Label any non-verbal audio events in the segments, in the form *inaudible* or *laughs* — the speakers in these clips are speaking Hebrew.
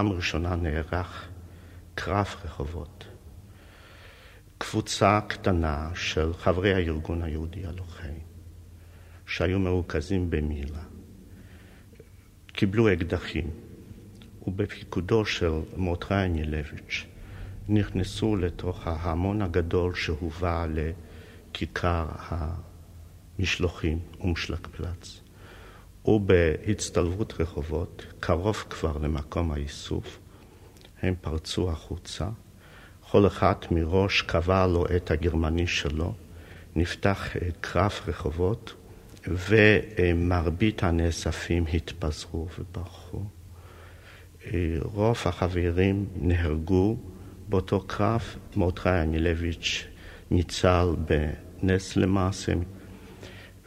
פעם ראשונה נערך קרב רחובות. קבוצה קטנה של חברי הארגון היהודי הלוחם, שהיו מרוכזים במילה, קיבלו אקדחים, ובפיקודו של מוטרי אנילביץ' נכנסו לתוך ההמון הגדול שהובא לכיכר המשלוחים ומשלגפלץ. ובהצטלבות רחובות, קרוב כבר למקום האיסוף, הם פרצו החוצה, כל אחד מראש קבע לו את הגרמני שלו, נפתח קרב רחובות, ומרבית הנאספים התפזרו וברחו. רוב החברים נהרגו באותו קרב, מרדכי אנילביץ' ניצל בנס למעשה,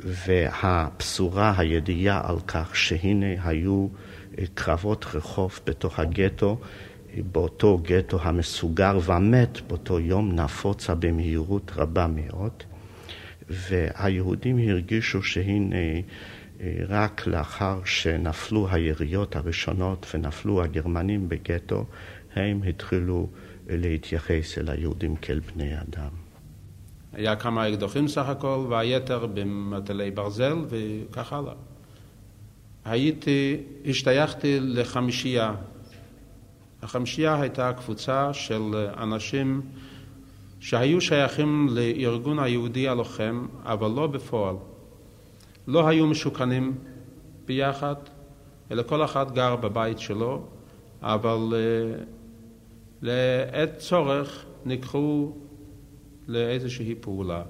והבשורה, הידיעה על כך שהנה היו קרבות רחוב בתוך הגטו, באותו גטו המסוגר ומת באותו יום נפוצה במהירות רבה מאוד, והיהודים הרגישו שהנה רק לאחר שנפלו היריות הראשונות ונפלו הגרמנים בגטו, הם התחילו להתייחס אל היהודים כאל בני אדם. היה כמה אקדוחים סך הכל, והיתר במטלי ברזל וכך הלאה. הייתי, השתייכתי לחמישייה. החמישייה הייתה קבוצה של אנשים שהיו שייכים לארגון היהודי הלוחם, אבל לא בפועל. לא היו משוכנים ביחד, אלא כל אחד גר בבית שלו, אבל אה, לעת צורך ניקחו לאיזושהי פעולה.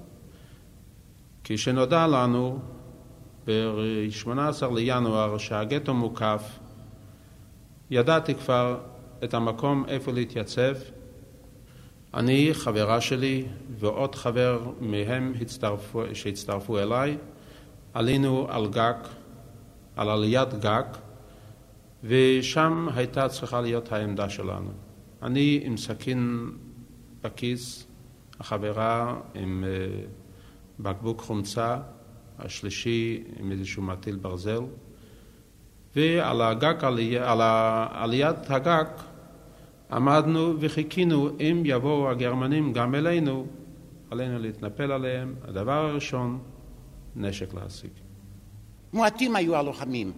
כשנודע לנו ב-18 לינואר שהגטו מוקף, ידעתי כבר את המקום איפה להתייצב. אני, חברה שלי ועוד חבר מהם הצטרפו, שהצטרפו אליי, עלינו על גג, על עליית גג, ושם הייתה צריכה להיות העמדה שלנו. אני עם סכין בכיס, החברה עם אה, בקבוק חומצה, השלישי עם איזשהו מטיל ברזל, ועל הגג, על עליית הגג עמדנו וחיכינו אם יבואו הגרמנים גם אלינו, עלינו להתנפל עליהם. הדבר הראשון, נשק להשיג. מועטים היו הלוחמים,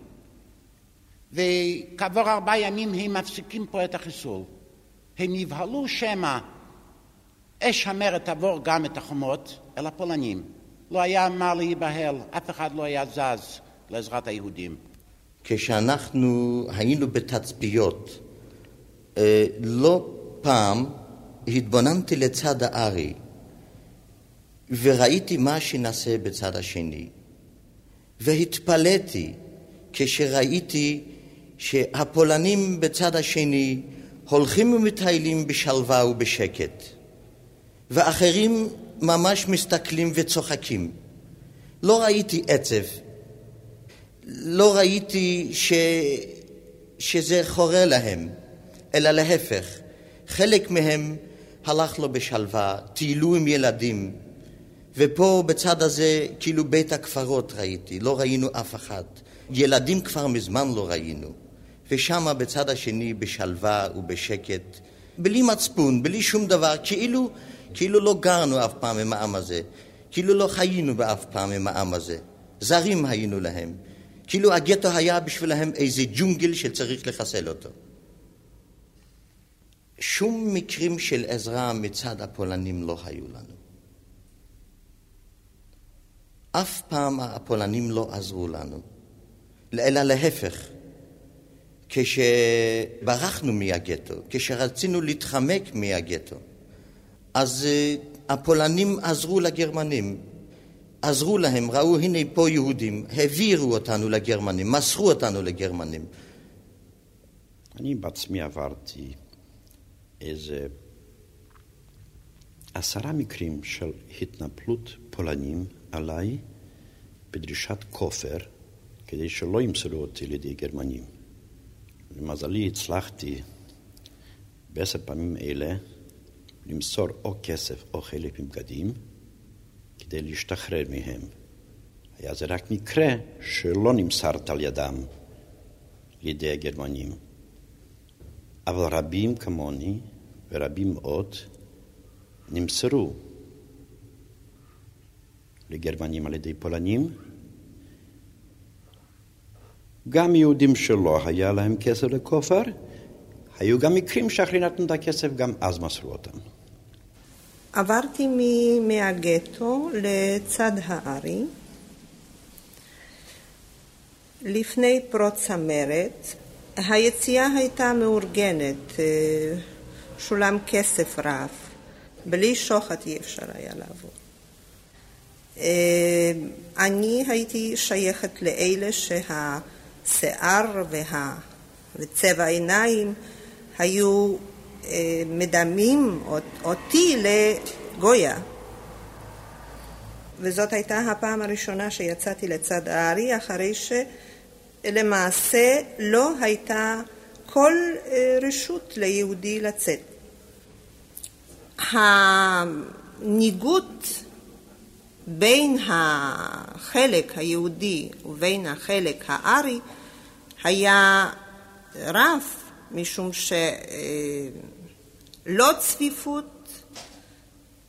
וכעבור ארבעה ימים הם מפסיקים פה את החיסול. הם נבהלו שמא אש המרד תעבור גם את החומות אל הפולנים. לא היה מה להיבהל, אף אחד לא היה זז לעזרת היהודים. כשאנחנו היינו בתצפיות, אה, לא פעם התבוננתי לצד הארי וראיתי מה שנעשה בצד השני והתפלאתי כשראיתי שהפולנים בצד השני הולכים ומטיילים בשלווה ובשקט ואחרים ממש מסתכלים וצוחקים. לא ראיתי עצב, לא ראיתי ש... שזה חורה להם, אלא להפך, חלק מהם הלך לו בשלווה, טיילו עם ילדים, ופה בצד הזה כאילו בית הקברות ראיתי, לא ראינו אף אחד. ילדים כבר מזמן לא ראינו. ושמה בצד השני בשלווה ובשקט, בלי מצפון, בלי שום דבר, כאילו, כאילו לא גרנו אף פעם עם העם הזה, כאילו לא חיינו באף פעם עם העם הזה. זרים היינו להם. כאילו הגטו היה בשבילהם איזה ג'ונגל שצריך לחסל אותו. שום מקרים של עזרה מצד הפולנים לא היו לנו. אף פעם הפולנים לא עזרו לנו, אלא להפך. כשברחנו מהגטו, כשרצינו להתחמק מהגטו, אז אה, הפולנים עזרו לגרמנים, עזרו להם, ראו הנה פה יהודים, העבירו אותנו לגרמנים, מסרו אותנו לגרמנים. אני בעצמי עברתי איזה עשרה מקרים של התנפלות פולנים עליי בדרישת כופר כדי שלא ימסרו אותי לידי גרמנים. למזלי הצלחתי בעשר פעמים אלה למסור או כסף או חלק מבגדים כדי להשתחרר מהם. היה זה רק מקרה שלא נמסרת על ידם לידי הגרמנים. אבל רבים כמוני ורבים עוד נמסרו לגרמנים על ידי פולנים. גם יהודים שלא היה להם כסף לכופר, היו גם מקרים שאחרי נתנו את הכסף, גם אז מסרו אותם. עברתי מהגטו לצד הארי. לפני פרוץ המרד, היציאה הייתה מאורגנת, אה, שולם כסף רב, בלי שוחד אי אפשר היה לעבור. אה, אני הייתי שייכת לאלה שהשיער וה... וצבע העיניים היו מדמים אותי לגויה. וזאת הייתה הפעם הראשונה שיצאתי לצד הארי, אחרי שלמעשה לא הייתה כל אה, רשות ליהודי לצאת. הניגוד בין החלק היהודי ובין החלק הארי היה רב, משום שלא צפיפות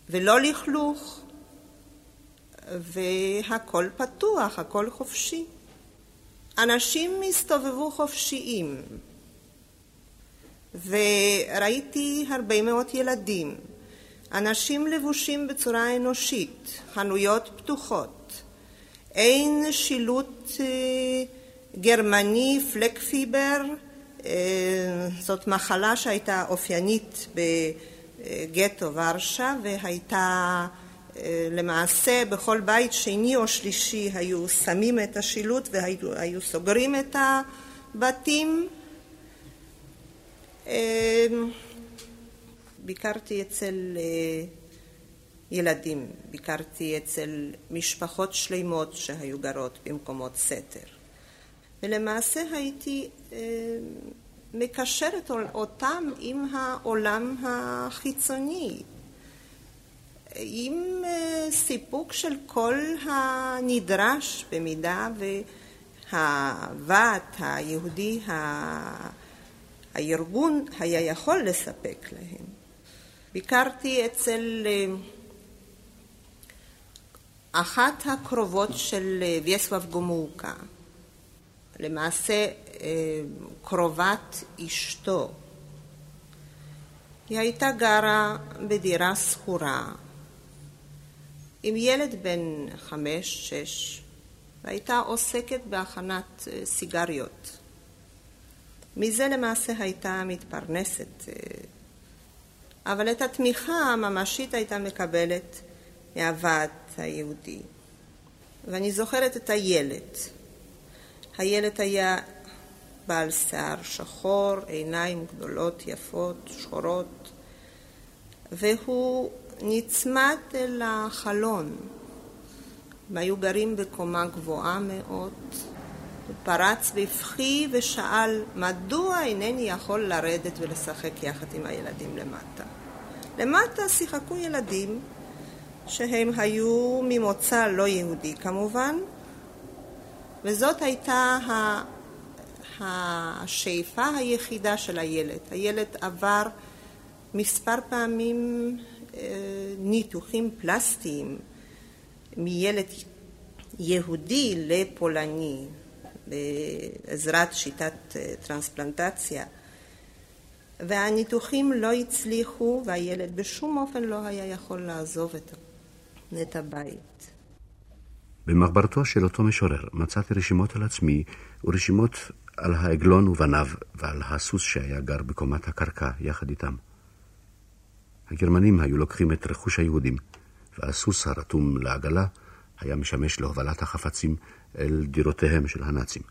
ולא לכלוך, והכל פתוח, הכל חופשי. אנשים הסתובבו חופשיים, וראיתי הרבה מאוד ילדים, אנשים לבושים בצורה אנושית, חנויות פתוחות, אין שילוט אה, גרמני, פלקפיבר, זאת מחלה שהייתה אופיינית בגטו ורשה והייתה למעשה בכל בית שני או שלישי היו שמים את השילוט והיו סוגרים את הבתים. ביקרתי אצל ילדים, ביקרתי אצל משפחות שלמות שהיו גרות במקומות סתר. ולמעשה הייתי מקשרת אותם עם העולם החיצוני, עם סיפוק של כל הנדרש במידה והוועד היהודי, הארגון היה יכול לספק להם. ביקרתי אצל אחת הקרובות של ויסלב גומוקה, למעשה קרובת אשתו. היא הייתה גרה בדירה שכורה עם ילד בן חמש, שש, והייתה עוסקת בהכנת סיגריות. מזה למעשה הייתה מתפרנסת, אבל את התמיכה הממשית הייתה מקבלת מהוועד היהודי. ואני זוכרת את הילד. הילד היה בעל שיער שחור, עיניים גדולות, יפות, שחורות, והוא נצמד אל החלון. הם היו גרים בקומה גבוהה מאוד. הוא פרץ בבכי ושאל, מדוע אינני יכול לרדת ולשחק יחד עם הילדים למטה? למטה שיחקו ילדים שהם היו ממוצא לא יהודי כמובן, וזאת הייתה השאיפה היחידה של הילד. הילד עבר מספר פעמים ניתוחים פלסטיים מילד יהודי לפולני בעזרת שיטת טרנספלנטציה והניתוחים לא הצליחו והילד בשום אופן לא היה יכול לעזוב את הבית. במחברתו של אותו משורר מצאתי רשימות על עצמי ורשימות על העגלון ובניו ועל הסוס שהיה גר בקומת הקרקע יחד איתם. הגרמנים היו לוקחים את רכוש היהודים, והסוס הרתום לעגלה היה משמש להובלת החפצים אל דירותיהם של הנאצים.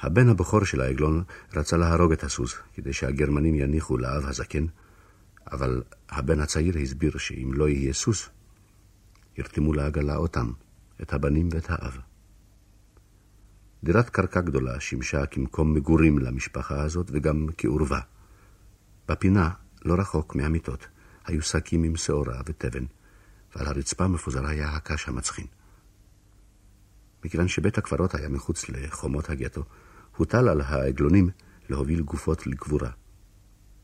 הבן הבכור של העגלון רצה להרוג את הסוס, כדי שהגרמנים יניחו לאב הזקן, אבל הבן הצעיר הסביר שאם לא יהיה סוס, ירתמו לעגלה אותם, את הבנים ואת האב. דירת קרקע גדולה שימשה כמקום מגורים למשפחה הזאת וגם כעורבה. בפינה לא רחוק מהמיטות, היו שקים עם שעורה ותבן, ועל הרצפה מפוזר היה הקש המצחין. מכיוון שבית הקברות היה מחוץ לחומות הגטו, הוטל על העגלונים להוביל גופות לקבורה.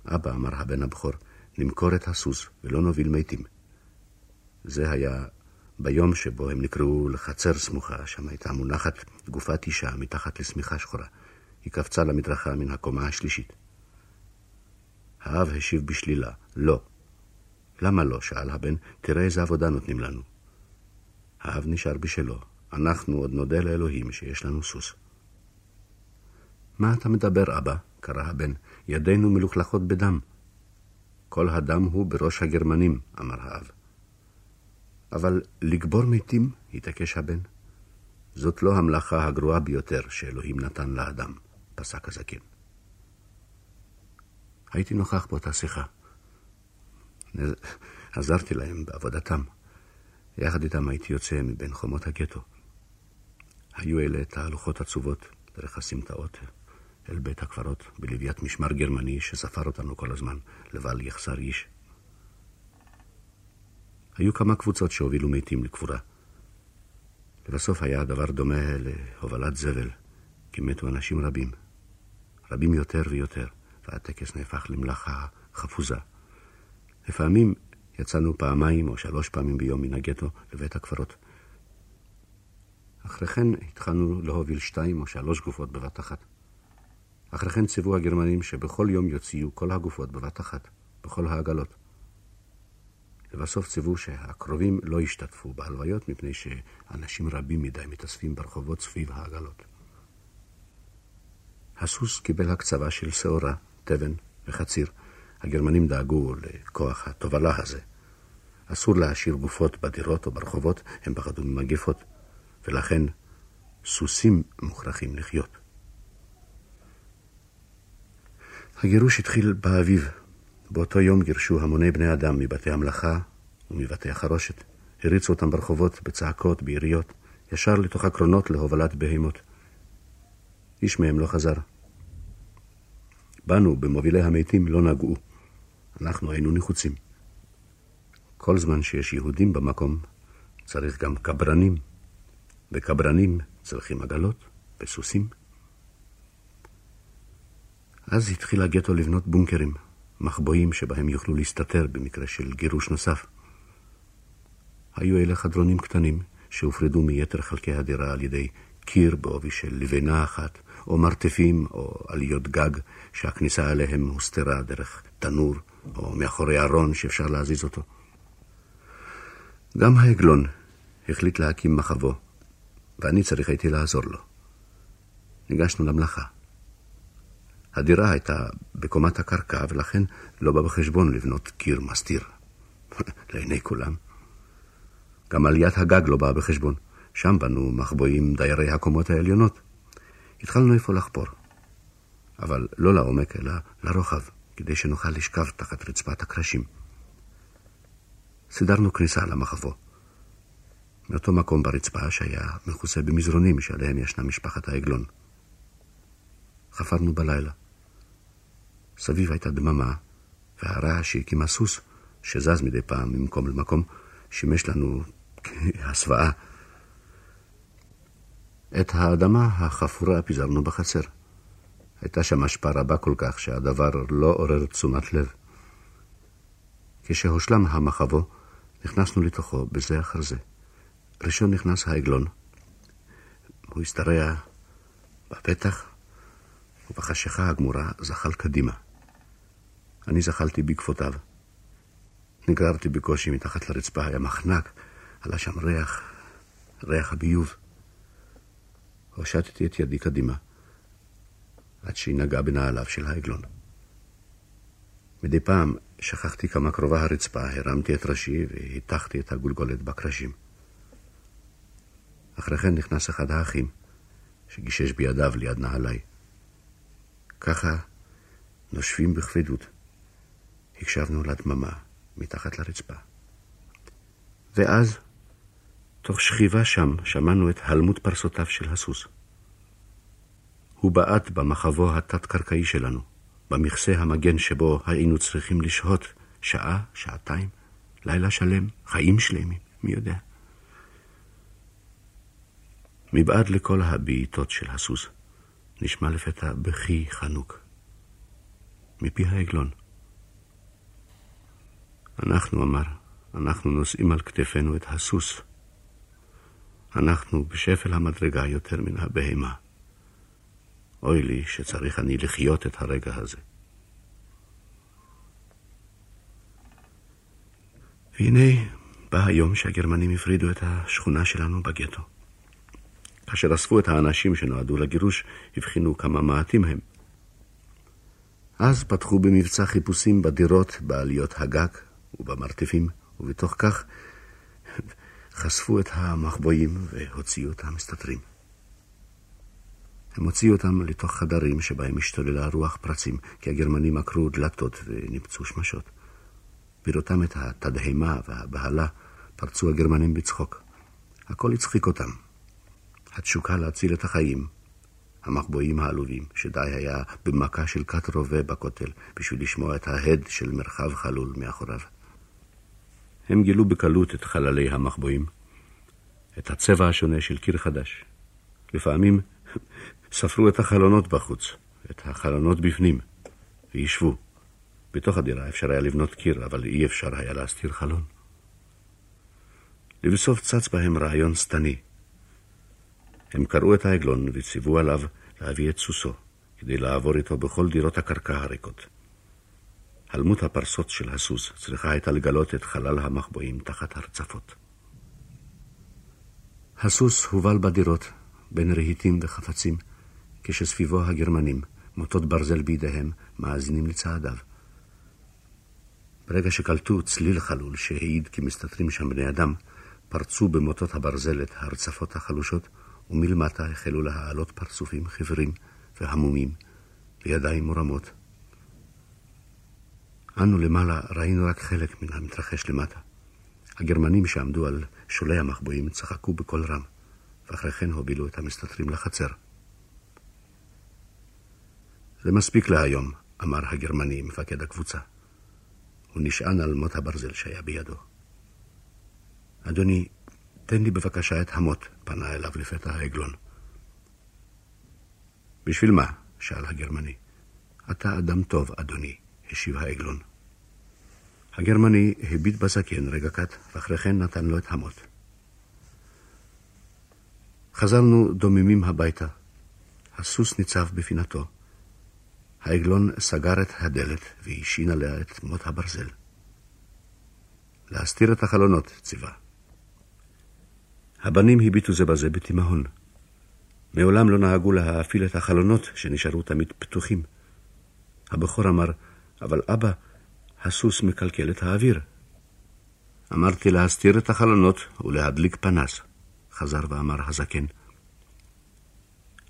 אבא, אמר הבן הבכור, נמכור את הסוס ולא נוביל מתים. זה היה ביום שבו הם נקראו לחצר סמוכה, שם הייתה מונחת גופת אישה מתחת לשמיכה שחורה. היא קפצה למדרכה מן הקומה השלישית. האב השיב בשלילה, לא. למה לא? שאל הבן, תראה איזה עבודה נותנים לנו. האב נשאר בשלו, אנחנו עוד נודה לאלוהים שיש לנו סוס. מה אתה מדבר, אבא? קרא הבן, ידינו מלוכלכות בדם. כל הדם הוא בראש הגרמנים, אמר האב. אבל לקבור מתים, התעקש הבן. זאת לא המלאכה הגרועה ביותר שאלוהים נתן לאדם, פסק הזקן. הייתי נוכח באותה שיחה. עזרתי להם בעבודתם. יחד איתם הייתי יוצא מבין חומות הגטו. היו אלה תהלוכות עצובות דרך הסמטאות אל בית הקברות, בלוויית משמר גרמני שספר אותנו כל הזמן, לבל יחסר איש. היו כמה קבוצות שהובילו מתים לקבורה. לבסוף היה הדבר דומה להובלת זבל, כי מתו אנשים רבים. רבים יותר ויותר. והטקס נהפך למלאכה חפוזה. לפעמים יצאנו פעמיים או שלוש פעמים ביום מן הגטו לבית הקברות. אחרי כן התחלנו להוביל שתיים או שלוש גופות בבת אחת. אחרי כן ציוו הגרמנים שבכל יום יוציאו כל הגופות בבת אחת, בכל העגלות. לבסוף ציוו שהקרובים לא ישתתפו בהלוויות מפני שאנשים רבים מדי מתאספים ברחובות סביב העגלות. הסוס קיבל הקצבה של שעורה, תבן וחציר. הגרמנים דאגו לכוח התובלה הזה. אסור להשאיר גופות בדירות או ברחובות, הם פחדו ממגפות, ולכן סוסים מוכרחים לחיות. הגירוש התחיל באביב. באותו יום גירשו המוני בני אדם מבתי המלאכה ומבתי החרושת. הריצו אותם ברחובות, בצעקות, ביריות, ישר לתוך הקרונות להובלת בהמות. איש מהם לא חזר. בנו, במובילי המתים, לא נגעו. אנחנו היינו נחוצים. כל זמן שיש יהודים במקום, צריך גם קברנים, וקברנים צריכים עגלות וסוסים. אז התחיל הגטו לבנות בונקרים, מחבואים שבהם יוכלו להסתתר במקרה של גירוש נוסף. היו אלה חדרונים קטנים שהופרדו מיתר חלקי הדירה על ידי קיר בעובי של לבנה אחת, או מרתפים או עליות גג שהכניסה אליהם הוסתרה דרך תנור או מאחורי ארון שאפשר להזיז אותו. גם העגלון החליט להקים מחבו, ואני צריך הייתי לעזור לו. ניגשנו למלאכה. הדירה הייתה בקומת הקרקע, ולכן לא בא בחשבון לבנות קיר מסתיר. *laughs* לעיני כולם. גם עליית הגג לא באה בחשבון. שם בנו מחבואים דיירי הקומות העליונות. התחלנו איפה לחפור, אבל לא לעומק, אלא לרוחב, כדי שנוכל לשכב תחת רצפת הקרשים. סידרנו כניסה למחבו. מאותו מקום ברצפה שהיה מכוסה במזרונים שעליהם ישנה משפחת העגלון. חפרנו בלילה. סביב הייתה דממה, והרעש שהקים הסוס, שזז מדי פעם ממקום למקום, שימש לנו הסוואה. את האדמה החפורה פיזרנו בחצר. הייתה שם השפעה רבה כל כך שהדבר לא עורר תשומת לב. כשהושלם המחבו, נכנסנו לתוכו בזה אחר זה. ראשון נכנס העגלון. הוא השתרע בפתח, ובחשיכה הגמורה זחל קדימה. אני זחלתי בעקבותיו. נגררתי בקושי מתחת לרצפה, היה מחנק, עלה שם ריח, ריח הביוב. הושטתי את ידי קדימה, עד שהיא נגעה בנעליו של העגלון. מדי פעם שכחתי כמה קרובה הרצפה, הרמתי את ראשי והיתחתי את הגולגולת בקרשים. אחרי כן נכנס אחד האחים, שגישש בידיו ליד נעליי. ככה, נושבים בכבדות, הקשבנו לדממה מתחת לרצפה. ואז, תוך שכיבה שם, שמענו את הלמות פרסותיו של הסוס. הוא בעט במחבו התת-קרקעי שלנו, במכסה המגן שבו היינו צריכים לשהות שעה, שעתיים, לילה שלם, חיים שלמים, מי יודע. מבעד לכל הבעיטות של הסוס, נשמע לפתע בכי חנוק. מפי העגלון. אנחנו, אמר, אנחנו נושאים על כתפינו את הסוס. אנחנו בשפל המדרגה יותר מן הבהמה. אוי לי שצריך אני לחיות את הרגע הזה. והנה בא היום שהגרמנים הפרידו את השכונה שלנו בגטו. כאשר אספו את האנשים שנועדו לגירוש, הבחינו כמה מעטים הם. אז פתחו במבצע חיפושים בדירות, בעליות הגג ובמרתפים, ובתוך כך חשפו את המחבואים והוציאו את המסתתרים. הם הוציאו אותם לתוך חדרים שבהם השתוללה רוח פרצים, כי הגרמנים עקרו דלתות וניפצו שמשות. בראותם את התדהמה והבהלה, פרצו הגרמנים בצחוק. הכל הצחיק אותם. התשוקה להציל את החיים, המחבואים העלובים, שדי היה במכה של כת רובה בכותל בשביל לשמוע את ההד של מרחב חלול מאחוריו. הם גילו בקלות את חללי המחבואים, את הצבע השונה של קיר חדש. לפעמים ספרו את החלונות בחוץ, את החלונות בפנים, וישבו. בתוך הדירה אפשר היה לבנות קיר, אבל אי אפשר היה להסתיר חלון. לבסוף צץ בהם רעיון שטני. הם קראו את העגלון וציוו עליו להביא את סוסו, כדי לעבור איתו בכל דירות הקרקע הריקות. הלמות הפרסות של הסוס צריכה הייתה לגלות את חלל המחבואים תחת הרצפות. הסוס הובל בדירות, בין רהיטים וחפצים, כשסביבו הגרמנים, מוטות ברזל בידיהם, מאזינים לצעדיו. ברגע שקלטו צליל חלול שהעיד כי מסתתרים שם בני אדם, פרצו במוטות הברזל את הרצפות החלושות, ומלמטה החלו להעלות פרצופים חיוורים והמומים, וידיים מורמות. אנו למעלה ראינו רק חלק מן המתרחש למטה. הגרמנים שעמדו על שולי המחבואים צחקו בקול רם, ואחרי כן הובילו את המסתתרים לחצר. זה מספיק להיום, אמר הגרמני, מפקד הקבוצה. הוא נשען על מוט הברזל שהיה בידו. אדוני, תן לי בבקשה את המוט, פנה אליו לפתע העגלון. בשביל מה? שאל הגרמני. אתה אדם טוב, אדוני, השיב העגלון. הגרמני הביט בזקן רגע קט, ואחרי כן נתן לו את המוט. חזרנו דוממים הביתה. הסוס ניצב בפינתו. העגלון סגר את הדלת והשין עליה את מוט הברזל. להסתיר את החלונות, ציווה. הבנים הביטו זה בזה בתימהון. מעולם לא נהגו להאפיל את החלונות שנשארו תמיד פתוחים. הבכור אמר, אבל אבא, הסוס מקלקל את האוויר. אמרתי להסתיר את החלונות ולהדליק פנס, חזר ואמר הזקן.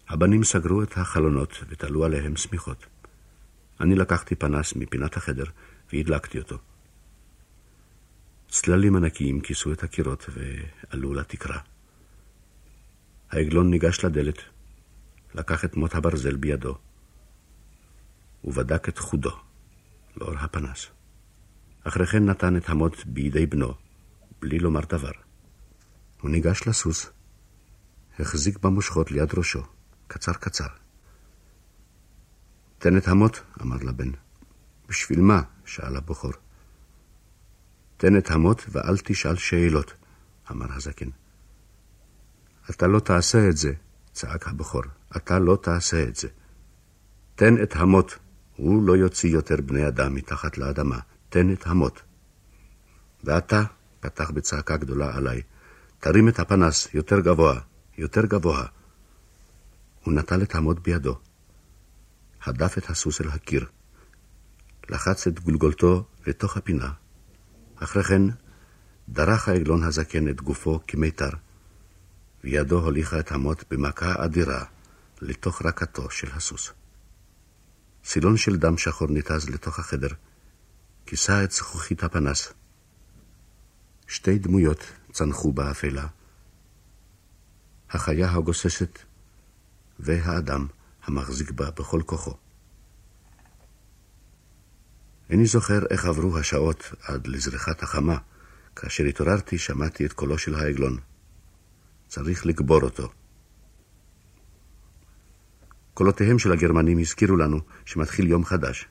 הבנים סגרו את החלונות ותלו עליהם שמיכות. אני לקחתי פנס מפינת החדר והדלקתי אותו. צללים ענקיים כיסו את הקירות ועלו לתקרה. העגלון ניגש לדלת, לקח את מוט הברזל בידו, ובדק את חודו לאור הפנס. אחרי כן נתן את המוט בידי בנו, בלי לומר דבר. הוא ניגש לסוס, החזיק במושכות ליד ראשו, קצר קצר. תן את המוט, אמר לבן. בשביל מה? שאל הבכור. תן את המוט ואל תשאל שאלות, אמר הזקן. אתה לא תעשה את זה, צעק הבכור. אתה לא תעשה את זה. תן את המוט, הוא לא יוציא יותר בני אדם מתחת לאדמה. תן את המוט. ואתה, פתח בצעקה גדולה עליי, תרים את הפנס יותר גבוה, יותר גבוה. הוא נטל את המוט בידו. הדף את הסוס אל הקיר. לחץ את גולגולתו לתוך הפינה. אחרי כן דרך העגלון הזקן את גופו כמיתר, וידו הוליכה את המוט במכה אדירה לתוך רקתו של הסוס. סילון של דם שחור ניתז לתוך החדר, כיסה את זכוכית הפנס. שתי דמויות צנחו באפלה, החיה הגוססת והאדם המחזיק בה בכל כוחו. איני זוכר איך עברו השעות עד לזריחת החמה. כאשר התעוררתי שמעתי את קולו של העגלון. צריך לקבור אותו. קולותיהם של הגרמנים הזכירו לנו שמתחיל יום חדש.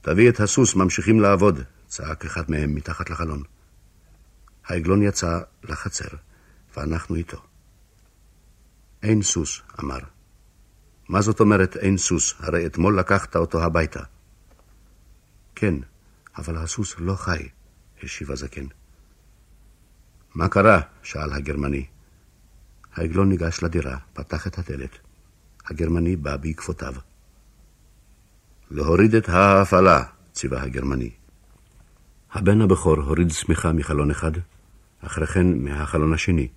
תביא את הסוס, ממשיכים לעבוד, צעק אחד מהם מתחת לחלון. העגלון יצא לחצר, ואנחנו איתו. אין סוס, אמר. מה זאת אומרת אין סוס? הרי אתמול לקחת אותו הביתה. כן, אבל הסוס לא חי, השיב הזקן. מה קרה? שאל הגרמני. העגלון ניגש לדירה, פתח את הדלת. הגרמני בא בעקבותיו. להוריד את ההפעלה, ציווה הגרמני. הבן הבכור הוריד שמיכה מחלון אחד, אחרי כן מהחלון השני.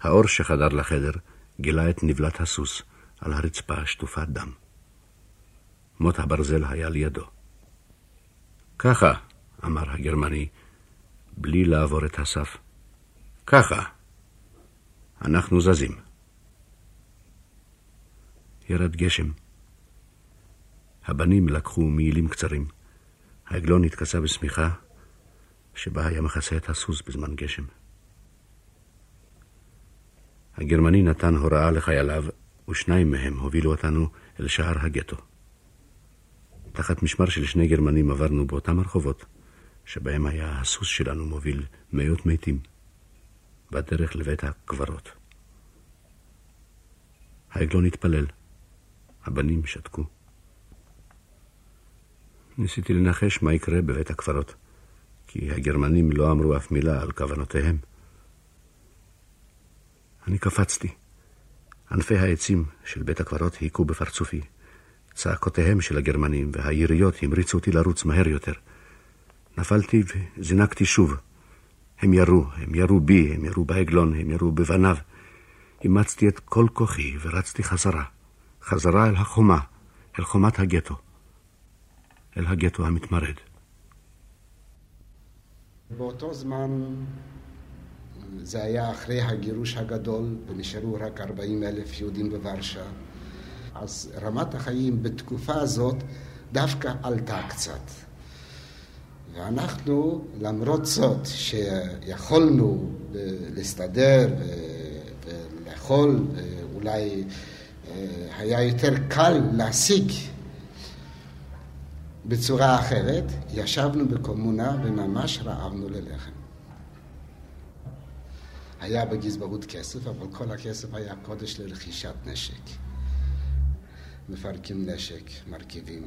האור שחדר לחדר גילה את נבלת הסוס על הרצפה שטופת דם. מוט הברזל היה לידו. ככה, אמר הגרמני, בלי לעבור את הסף. ככה. אנחנו זזים. ירד גשם. הבנים לקחו מעילים קצרים. העגלון התכסה בשמיכה, שבה היה מכסה את הסוס בזמן גשם. הגרמני נתן הוראה לחייליו, ושניים מהם הובילו אותנו אל שער הגטו. תחת משמר של שני גרמנים עברנו באותם הרחובות, שבהם היה הסוס שלנו מוביל מאות מתים, בדרך לבית הקברות. העגלון התפלל, הבנים שתקו. ניסיתי לנחש מה יקרה בבית הקברות, כי הגרמנים לא אמרו אף מילה על כוונותיהם. אני קפצתי. ענפי העצים של בית הקברות היכו בפרצופי, צעקותיהם של הגרמנים והיריות המריצו אותי לרוץ מהר יותר. נפלתי וזינקתי שוב. הם ירו, הם ירו בי, הם ירו בעגלון, הם ירו בבניו. אימצתי את כל כוחי ורצתי חזרה. חזרה אל החומה, אל חומת הגטו. אל הגטו המתמרד. באותו זמן, זה היה אחרי הגירוש הגדול, ונשארו רק 40 אלף יהודים בוורשה. אז רמת החיים בתקופה הזאת דווקא עלתה קצת. ואנחנו, למרות זאת שיכולנו להסתדר ולאכול, אולי אה, היה יותר קל להשיג בצורה אחרת, ישבנו בקומונה וממש רעבנו ללחם. היה בגזברות כסף, אבל כל הכסף היה קודש לרכישת נשק. מפרקים נשק, מרכיבים,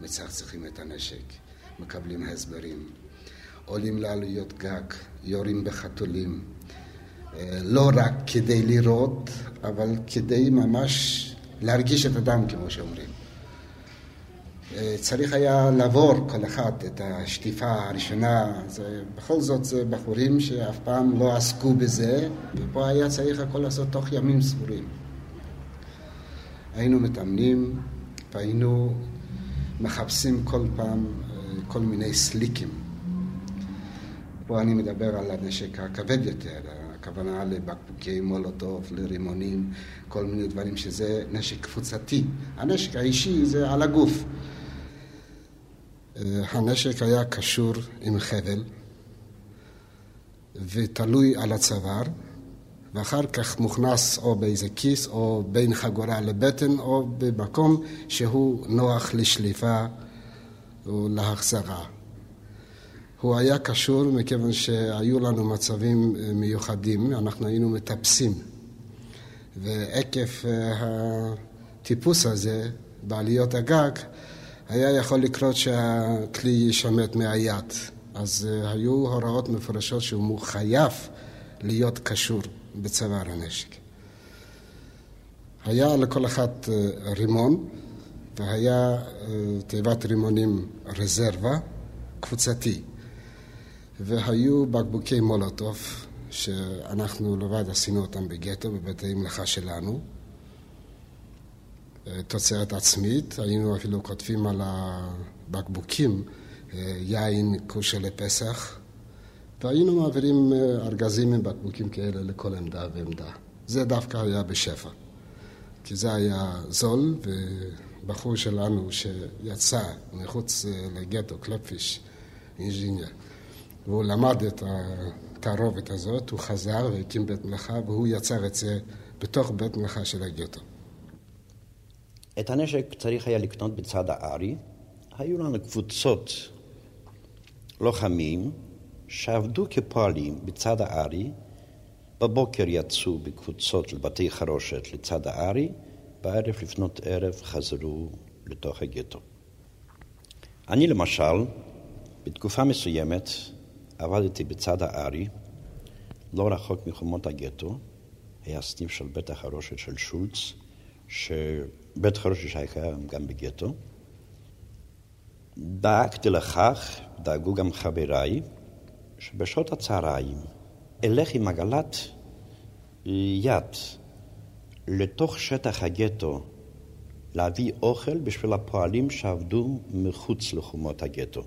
מצחצחים את הנשק, מקבלים הסברים, עולים לעלויות גג, יורים בחתולים, אה, לא רק כדי לראות, אבל כדי ממש להרגיש את הדם, כמו שאומרים. אה, צריך היה לעבור כל אחד את השטיפה הראשונה, זה, בכל זאת זה בחורים שאף פעם לא עסקו בזה, ופה היה צריך הכל לעשות תוך ימים ספורים. היינו מתאמנים והיינו מחפשים כל פעם אה, כל מיני סליקים. פה אני מדבר על הנשק הכבד יותר, הכוונה לבקבוקי מולוטוב, לרימונים, כל מיני דברים שזה נשק קבוצתי. הנשק האישי זה על הגוף. אה, הנשק היה קשור עם חבל ותלוי על הצוואר. ואחר כך מוכנס או באיזה כיס או בין חגורה לבטן או במקום שהוא נוח לשליפה ולהחזרה. הוא היה קשור מכיוון שהיו לנו מצבים אה, מיוחדים, אנחנו היינו מטפסים. ועקב אה, הטיפוס הזה בעליות הגג, היה יכול לקרות שהכלי יישמט מהיד. אז אה, היו הוראות מפורשות שהוא חייב להיות קשור. בצוואר הנשק. היה לכל אה, רימון, והיה תיבת רימונים רזרבה, קבוצתי. והיו בקבוקי מולוטוב, שאנחנו לבד עשינו אותם בגטו, בבתי מלאכה שלנו. אה, תוצרת עצמית, היינו אפילו כותבים על הבקבוקים יין כושר לפסח, והיינו מעבירים אה, ארגזים עם בקבוקים כאלה לכל עמדה ועמדה. זה דווקא היה בשפע. כי זה היה זול, ובחור שלנו שיצא מחוץ אה, לגטו, קלפפיש, אינג'יניה, והוא למד את התערובת הזאת, הוא חזר והקים בית מלאכה, והוא יצר את זה בתוך בית מלאכה של הגטו. את הנשק צריך היה לקנות בצד הארי. היו לנו קבוצות לוחמים שעבדו כפועלים בצד הארי, בבוקר יצאו בקבוצות לבתי חרושת לצד הארי, בערב לפנות ערב חזרו לתוך הגטו. אני למשל, בתקופה מסוימת עבדתי בצד הארי, לא רחוק מחומות הגטו, היה סניף של בית החרושת של שולץ, שבית חרושת שהיה גם בגטו. דאגתי לכך, דאגו גם חבריי, שבשעות הצהריים אלך עם עגלת יד לתוך שטח הגטו להביא אוכל בשביל הפועלים שעבדו מחוץ לחומות הגטו.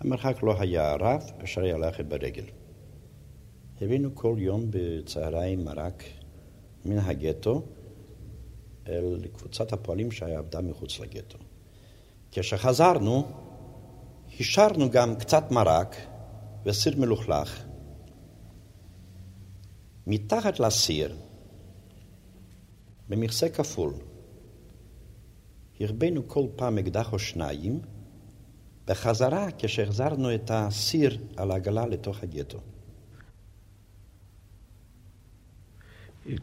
המרחק לא היה רב, אפשר היה ללכת ברגל. הבאנו כל יום בצהריים מרק מן הגטו אל קבוצת הפועלים שעבדה מחוץ לגטו. כשחזרנו, השארנו גם קצת מרק וסיר מלוכלך. מתחת לסיר, במכסה כפול, הרבינו כל פעם אקדח או שניים, בחזרה כשהחזרנו את הסיר על העגלה לתוך הגטו.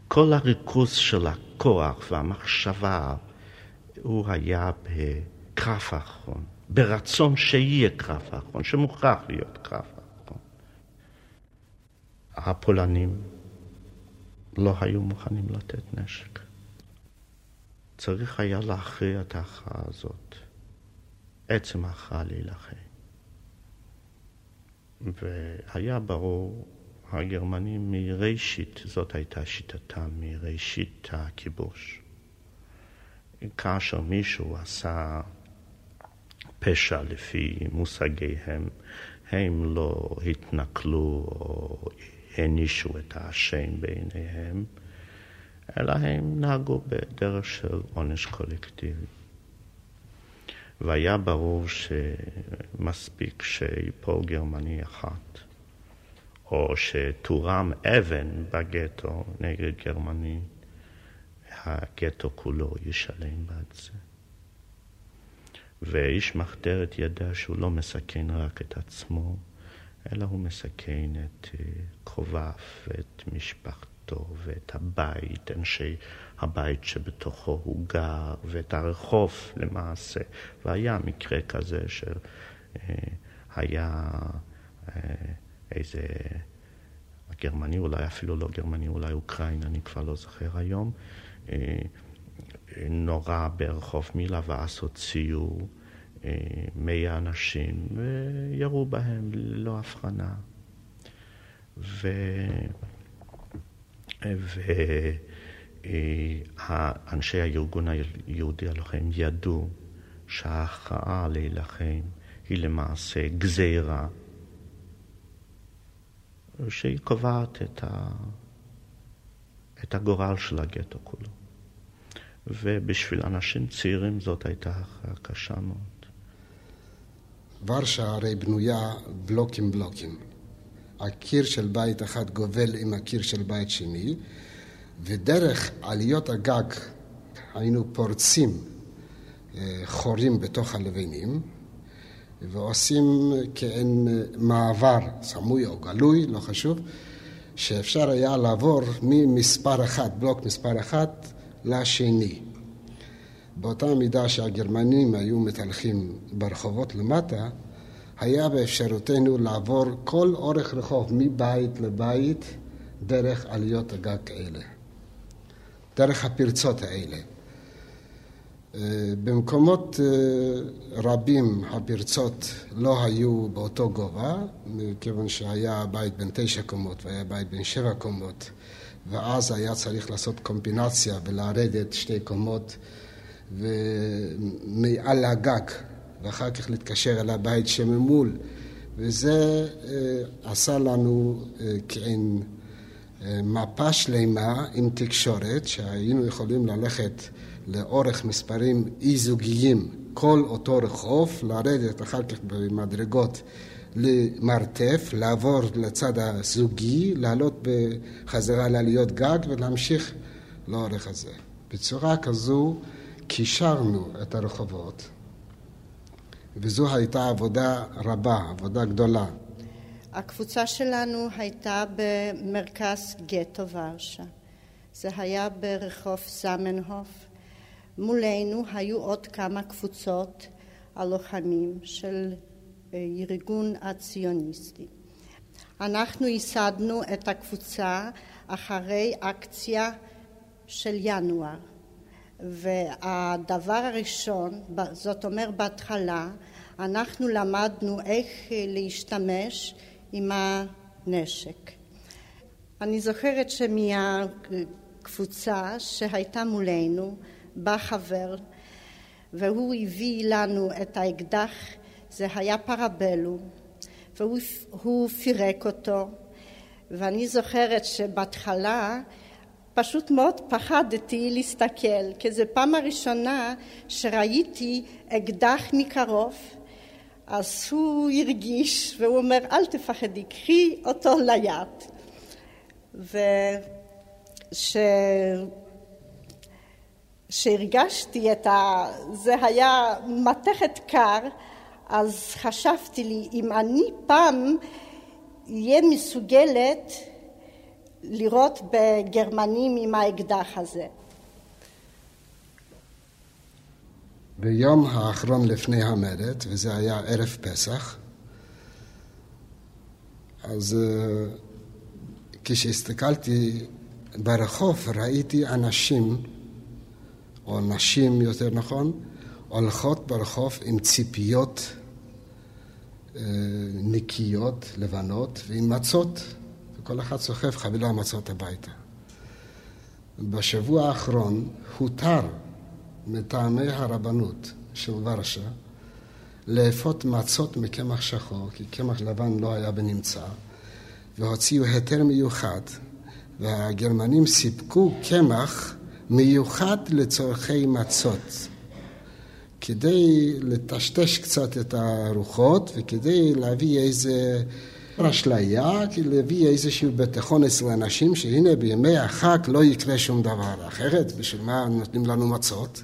כל הריכוז של הכוח והמחשבה הוא היה בקרב האחרון, ברצון שיהיה קרב האחרון, שמוכרח להיות קרב הפולנים לא היו מוכנים לתת נשק. צריך היה להכריע את ההכרעה הזאת. עצם ההכרעה להילחם. והיה ברור, הגרמנים מראשית, זאת הייתה שיטתם מראשית הכיבוש. כאשר מישהו עשה פשע לפי מושגיהם, הם לא התנכלו או הענישו את האשם בעיניהם, אלא הם נהגו בדרך של עונש קולקטיבי. והיה ברור שמספיק שיפול גרמני אחת, או שתורם אבן בגטו נגד גרמני, הגטו כולו ישלם בעד זה. ואיש מחתרת ידע שהוא לא מסכן רק את עצמו, אלא הוא מסכן את אה, קרוביו ואת משפחתו ואת הבית, אנשי הבית שבתוכו הוא גר, ואת הרחוב למעשה. והיה מקרה כזה שהיה אה, איזה גרמני, אולי אפילו לא גרמני, אולי אוקראינה, אני כבר לא זוכר היום, אה, נורא ברחוב מילה ואז הוציאו אה, מאה אנשים וירו בהם ללא הבחנה. ו... ואנשי הארגון היהודי הלוחם ידעו שההכרעה להילחם היא למעשה גזירה שהיא קובעת את, ה... את הגורל של הגטו כולו. ובשביל אנשים צעירים זאת הייתה הכרעה קשה מאוד. ורשה הרי בנויה בלוקים בלוקים. הקיר של בית אחד גובל עם הקיר של בית שני, ודרך עליות הגג היינו פורצים אה, חורים בתוך הלבנים, ועושים כאין מעבר סמוי או גלוי, לא חשוב, שאפשר היה לעבור ממספר אחד, בלוק מספר אחד, לשני. באותה מידה שהגרמנים היו מתהלכים ברחובות למטה, היה באפשרותנו לעבור כל אורך רחוב מבית לבית דרך עליות הגג האלה, דרך הפרצות האלה. אה, במקומות אה, רבים הפרצות לא היו באותו גובה, כיוון שהיה בית בין תשע קומות והיה בית בין שבע קומות, ואז היה צריך לעשות קומבינציה ולרדת שתי קומות ומעל הגג, ואחר כך להתקשר אל הבית שממול, וזה אה, עשה לנו אה, כעין אה, מפה שלמה עם תקשורת, שהיינו יכולים ללכת לאורך מספרים אי-זוגיים כל אותו רחוב, לרדת אחר כך במדרגות למרתף, לעבור לצד הזוגי, לעלות בחזרה לעליות גג ולהמשיך לאורך הזה. בצורה כזו קישרנו את הרחובות, וזו הייתה עבודה רבה, עבודה גדולה. הקבוצה שלנו הייתה במרכז גטו ורשה. זה היה ברחוב זמנהוף. מולנו היו עוד כמה קבוצות הלוחמים של אה, ארגון הציוניסטי. אנחנו ייסדנו את הקבוצה אחרי אקציה של ינואר. והדבר הראשון, זאת אומרת בהתחלה, אנחנו למדנו איך להשתמש עם הנשק. אני זוכרת שמהקבוצה שהייתה מולנו בא חבר והוא הביא לנו את האקדח, זה היה פרבלו, והוא פירק אותו, ואני זוכרת שבהתחלה פשוט מאוד פחדתי להסתכל, כי זו פעם הראשונה שראיתי אקדח מקרוב, אז הוא הרגיש, והוא אומר, אל תפחדי, קחי אותו ליד. וכשהרגשתי את ה... זה היה מתכת קר, אז חשבתי לי, אם אני פעם אהיה מסוגלת לירות בגרמנים עם האקדח הזה. ביום האחרון לפני המרד, וזה היה ערב פסח, אז אה, כשהסתכלתי ברחוב ראיתי אנשים או נשים יותר נכון, הולכות ברחוב עם ציפיות אה, נקיות, לבנות, ועם מצות, וכל אחד סוחב חבילה מצות הביתה. בשבוע האחרון הותר מטעמי הרבנות של ורשה לאפות מצות מקמח שחור, כי קמח לבן לא היה בנמצא, והוציאו היתר מיוחד, והגרמנים סיפקו קמח מיוחד לצורכי מצות, כדי לטשטש קצת את הרוחות וכדי להביא איזה אשליה, להביא איזשהו ביטחון אצל האנשים שהנה בימי החג לא יקרה שום דבר, אחרת בשביל מה נותנים לנו מצות?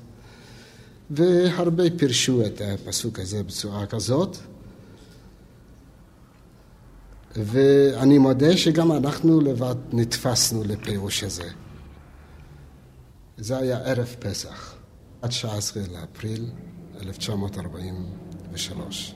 והרבה פירשו את הפסוק הזה בצורה כזאת. ואני מודה שגם אנחנו לבד נתפסנו לפירוש הזה. זה היה ערב פסח, עד 19 לאפריל 1943.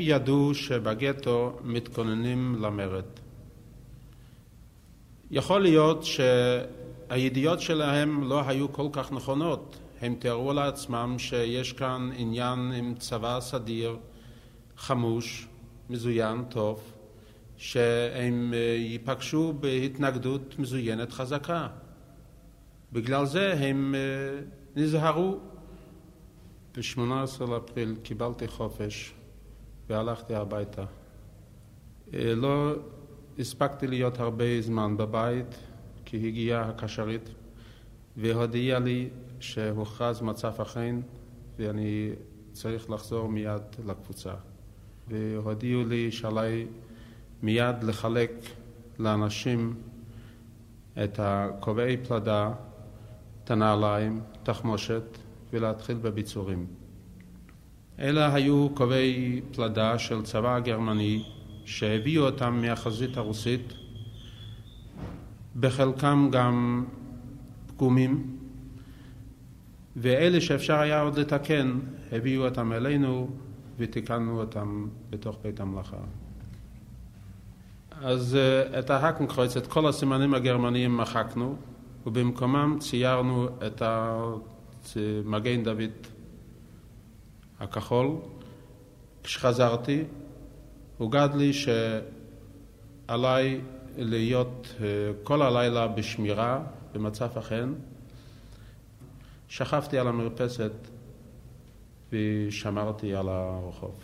ידעו שבגטו מתכוננים למרד. יכול להיות שהידיעות שלהם לא היו כל כך נכונות. הם תיארו לעצמם שיש כאן עניין עם צבא סדיר, חמוש, מזוין, טוב, שהם ייפגשו בהתנגדות מזוינת חזקה. בגלל זה הם נזהרו. ב-18 לאפריל קיבלתי חופש והלכתי הביתה. לא הספקתי להיות הרבה זמן בבית, כי הגיעה הקשרית והודיעה לי שהוכרז מצב החן ואני צריך לחזור מיד לקבוצה. והודיעו לי שעליי מיד לחלק לאנשים את הקובעי פלדה, את הנעליים, תחמושת, ולהתחיל בביצורים. אלה היו קובעי פלדה של צבא הגרמני שהביאו אותם מהחזית הרוסית, בחלקם גם פגומים, ואלה שאפשר היה עוד לתקן, הביאו אותם אלינו ותיקנו אותם בתוך בית המלאכה. אז אה, את ההקנקרויץ, את כל הסימנים הגרמניים מחקנו, ובמקומם ציירנו את מגן דוד הכחול. כשחזרתי, הוגד לי שעליי להיות אה, כל הלילה בשמירה, במצב החן. שכבתי על המרפסת ושמרתי על הרחוב.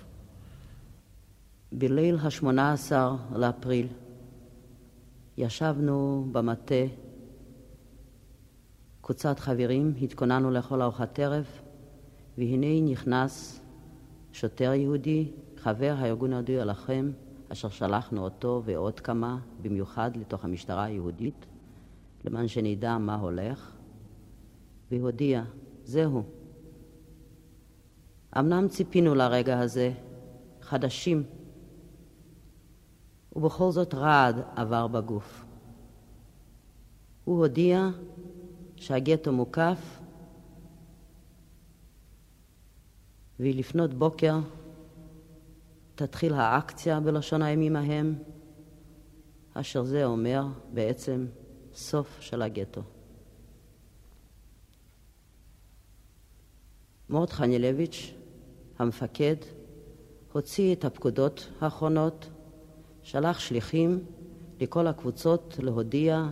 בליל ה-18 לאפריל ישבנו במטה, קבוצת חברים, התכוננו לאכול ארוחת ערב, והנה נכנס שוטר יהודי, חבר הארגון היהודי הלחם, אשר שלחנו אותו ועוד כמה, במיוחד לתוך המשטרה היהודית, למען שנדע מה הולך, והודיע, זהו. אמנם ציפינו לרגע הזה, חדשים, ובכל זאת רעד עבר בגוף. הוא הודיע שהגטו מוקף, ולפנות בוקר תתחיל האקציה בלשון הימים ההם, אשר זה אומר בעצם סוף של הגטו. מורט חנילביץ', המפקד, הוציא את הפקודות האחרונות, שלח שליחים לכל הקבוצות להודיע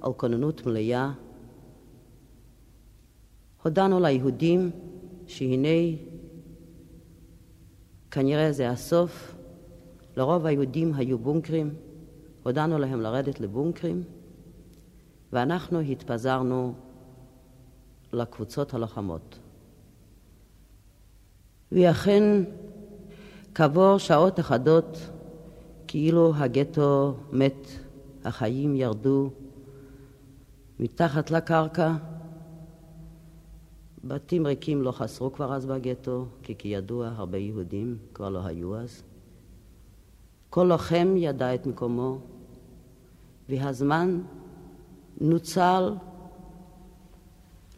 על כוננות מלאה. הודענו ליהודים שהנה כנראה זה הסוף. לרוב היהודים היו בונקרים, הודענו להם לרדת לבונקרים, ואנחנו התפזרנו לקבוצות הלוחמות. ואכן, כעבור שעות אחדות, כאילו הגטו מת, החיים ירדו מתחת לקרקע. בתים ריקים לא חסרו כבר אז בגטו, כי כידוע הרבה יהודים כבר לא היו אז. כל לוחם ידע את מקומו, והזמן נוצל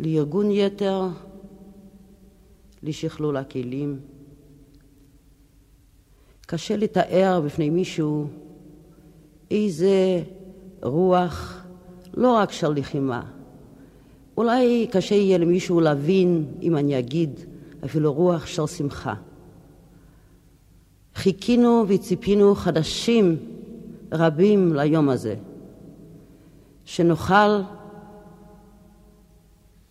לארגון יתר לשכלול הכלים. קשה לתאר בפני מישהו איזה רוח, לא רק של לחימה. אולי קשה יהיה למישהו להבין, אם אני אגיד, אפילו רוח של שמחה. חיכינו וציפינו חדשים רבים ליום הזה, שנוכל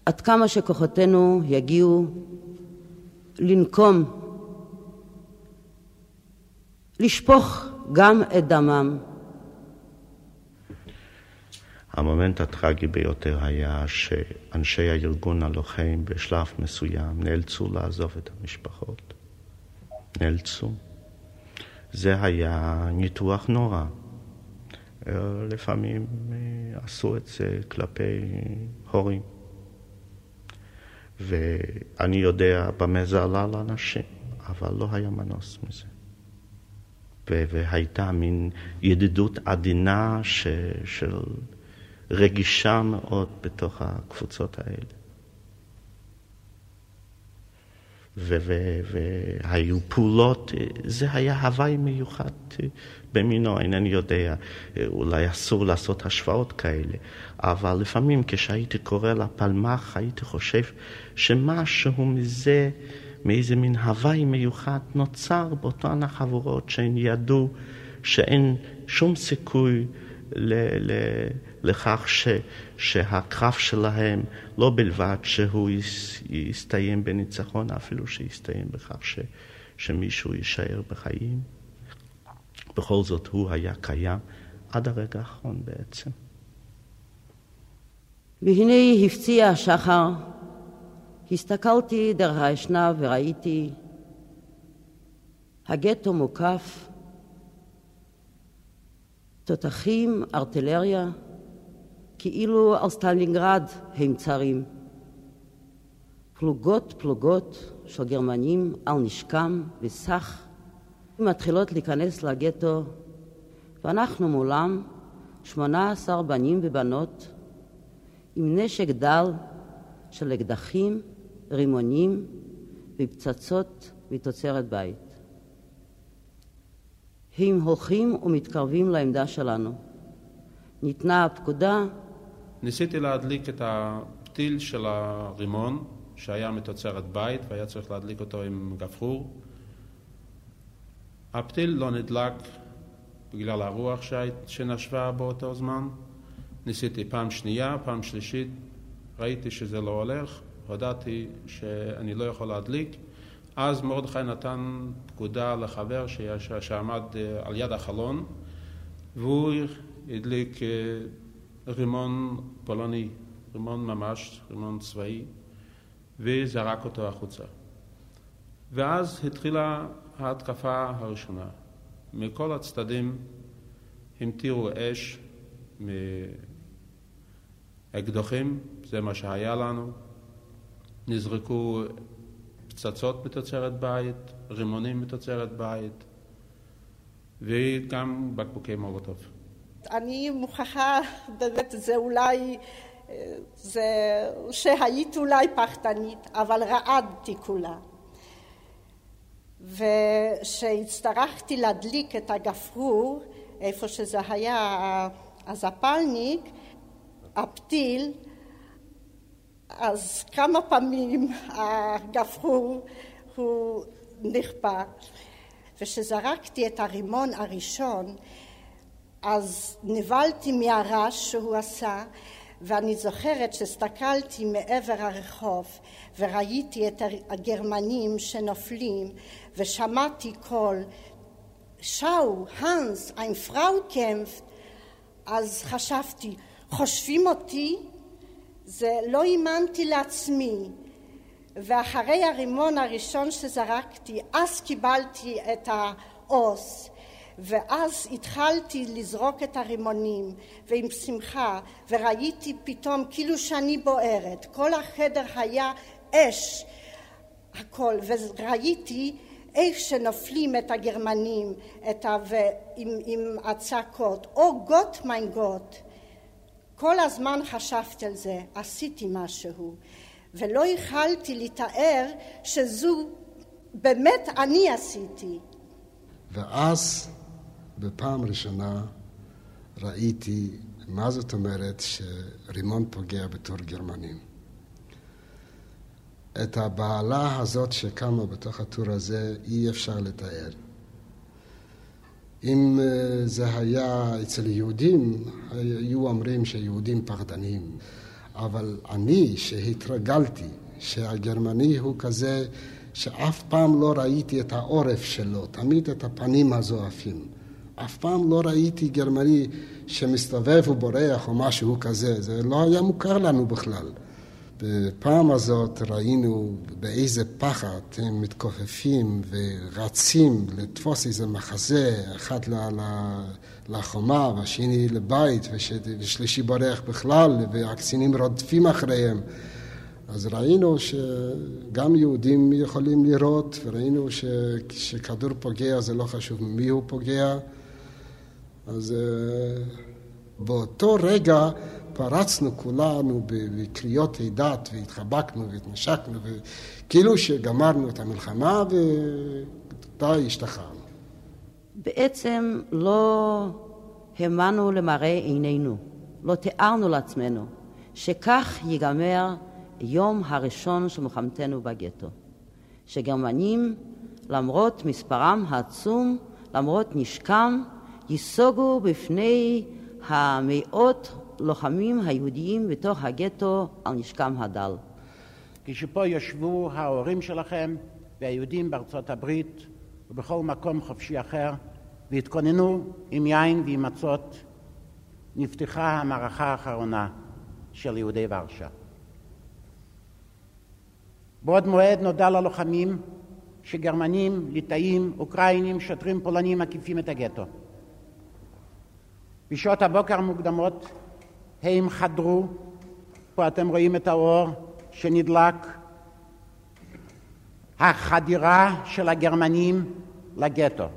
עד כמה שכוחותינו יגיעו לנקום, לשפוך גם את דמם. המומנט הטרגי ביותר היה שאנשי הארגון הלוחם בשלב מסוים נאלצו לעזוב את המשפחות. נאלצו. זה היה ניתוח נורא. לפעמים אה, עשו את זה כלפי הורים. ואני יודע במה זה עלה לאנשים, אבל לא היה מנוס מזה. והייתה מין ידידות עדינה ש... של רגישה מאוד בתוך הקבוצות האלה. והיו פעולות, זה היה הוואי מיוחד במינו, אינני יודע, אולי אסור לעשות השוואות כאלה, אבל לפעמים כשהייתי קורא לפלמ"ח הייתי חושב שמשהו מזה, מאיזה מין הוואי מיוחד נוצר באותן החבורות שהן ידעו שאין שום סיכוי ל, ל, לכך ש, שהקרב שלהם לא בלבד שהוא יסתיים בניצחון, אפילו שיסתיים בכך ש, שמישהו יישאר בחיים. בכל זאת הוא היה קיים עד הרגע האחרון בעצם. והנה הפציע השחר, הסתכלתי דרך האשנב וראיתי הגטו מוקף, תותחים, ארטילריה, כאילו על סטלינגרד הם צרים. פלוגות פלוגות של גרמנים על נשקם בסך מתחילות להיכנס לגטו, ואנחנו מולם, שמונה עשר בנים ובנות, עם נשק דל של אקדחים, רימונים ופצצות מתוצרת בית. הם הולכים ומתקרבים לעמדה שלנו. ניתנה הפקודה. ניסיתי להדליק את הפתיל של הרימון, שהיה מתוצרת בית, והיה צריך להדליק אותו עם גפרור. הפתיל לא נדלק בגלל הרוח שנשבה באותו זמן. ניסיתי פעם שנייה, פעם שלישית, ראיתי שזה לא הולך, הודעתי שאני לא יכול להדליק. אז מרדכי נתן פקודה לחבר שעמד אה, על יד החלון, והוא הדליק אה, רימון פולני, רימון ממש, רימון צבאי, וזרק אותו החוצה. ואז התחילה ההתקפה הראשונה. מכל הצדדים המטירו אש מאקדוחים, זה מה שהיה לנו. נזרקו פצצות מתוצרת בית, רימונים מתוצרת בית, וגם בקבוקי מולוטוב. אני מוכרחה, באמת, זה אולי, זה שהיית אולי פחדנית, אבל רעדתי כולה. וכשהצטרכתי להדליק את הגפרור, איפה שזה היה הזפלניק, הפתיל, אז כמה פעמים הגפרור הוא נכפה. וכשזרקתי את הרימון הראשון, אז נבלתי מהרעש שהוא עשה, ואני זוכרת שהסתכלתי מעבר הרחוב וראיתי את הגרמנים שנופלים ושמעתי קול שאו, האנס, ein Frau kämpft, אז חשבתי, חושבים אותי? זה לא האמנתי לעצמי. ואחרי הרימון הראשון שזרקתי, אז קיבלתי את העוס. ואז התחלתי לזרוק את הרימונים ועם שמחה וראיתי פתאום כאילו שאני בוערת כל החדר היה אש הכל וראיתי איך שנופלים את הגרמנים את ה... עם, עם הצעקות או גוט מיין גוט כל הזמן חשבתי על זה עשיתי משהו ולא יכלתי לתאר שזו באמת אני עשיתי ואז בפעם ראשונה ראיתי מה זאת אומרת שרימון פוגע בתור גרמנים. את הבעלה הזאת שקמה בתוך הטור הזה אי אפשר לתאר. אם אה, זה היה אצל יהודים, היו אומרים שיהודים פחדנים. אבל אני, שהתרגלתי שהגרמני הוא כזה שאף פעם לא ראיתי את העורף שלו, תמיד את הפנים הזועפים. אף פעם לא ראיתי גרמני שמסתובב ובורח או משהו כזה, זה לא היה מוכר לנו בכלל. בפעם הזאת ראינו באיזה פחד הם מתכופפים ורצים לתפוס איזה מחזה, אחד לחומה והשני לבית ושלישי בורח בכלל והקצינים רודפים אחריהם. אז ראינו שגם יהודים יכולים לראות וראינו שכשכדור פוגע זה לא חשוב מי הוא פוגע אז באותו רגע פרצנו כולנו בקריאות דת והתחבקנו והתנשקנו, וכאילו שגמרנו את המלחמה ודי השתחררנו. בעצם לא האמנו למראה עינינו, לא תיארנו לעצמנו שכך ייגמר יום הראשון של מלחמתנו בגטו. שגרמנים, למרות מספרם העצום, למרות נשקם, ייסוגו בפני המאות לוחמים היהודיים בתוך הגטו על נשקם הדל. כשפה ישבו ההורים שלכם והיהודים בארצות הברית ובכל מקום חופשי אחר והתכוננו עם יין ועם מצות, נפתחה המערכה האחרונה של יהודי ורשה. בעוד מועד נודע ללוחמים שגרמנים, ליטאים, אוקראינים, שוטרים פולנים מקיפים את הגטו. בשעות הבוקר המוקדמות הם חדרו, פה אתם רואים את האור שנדלק, החדירה של הגרמנים לגטו.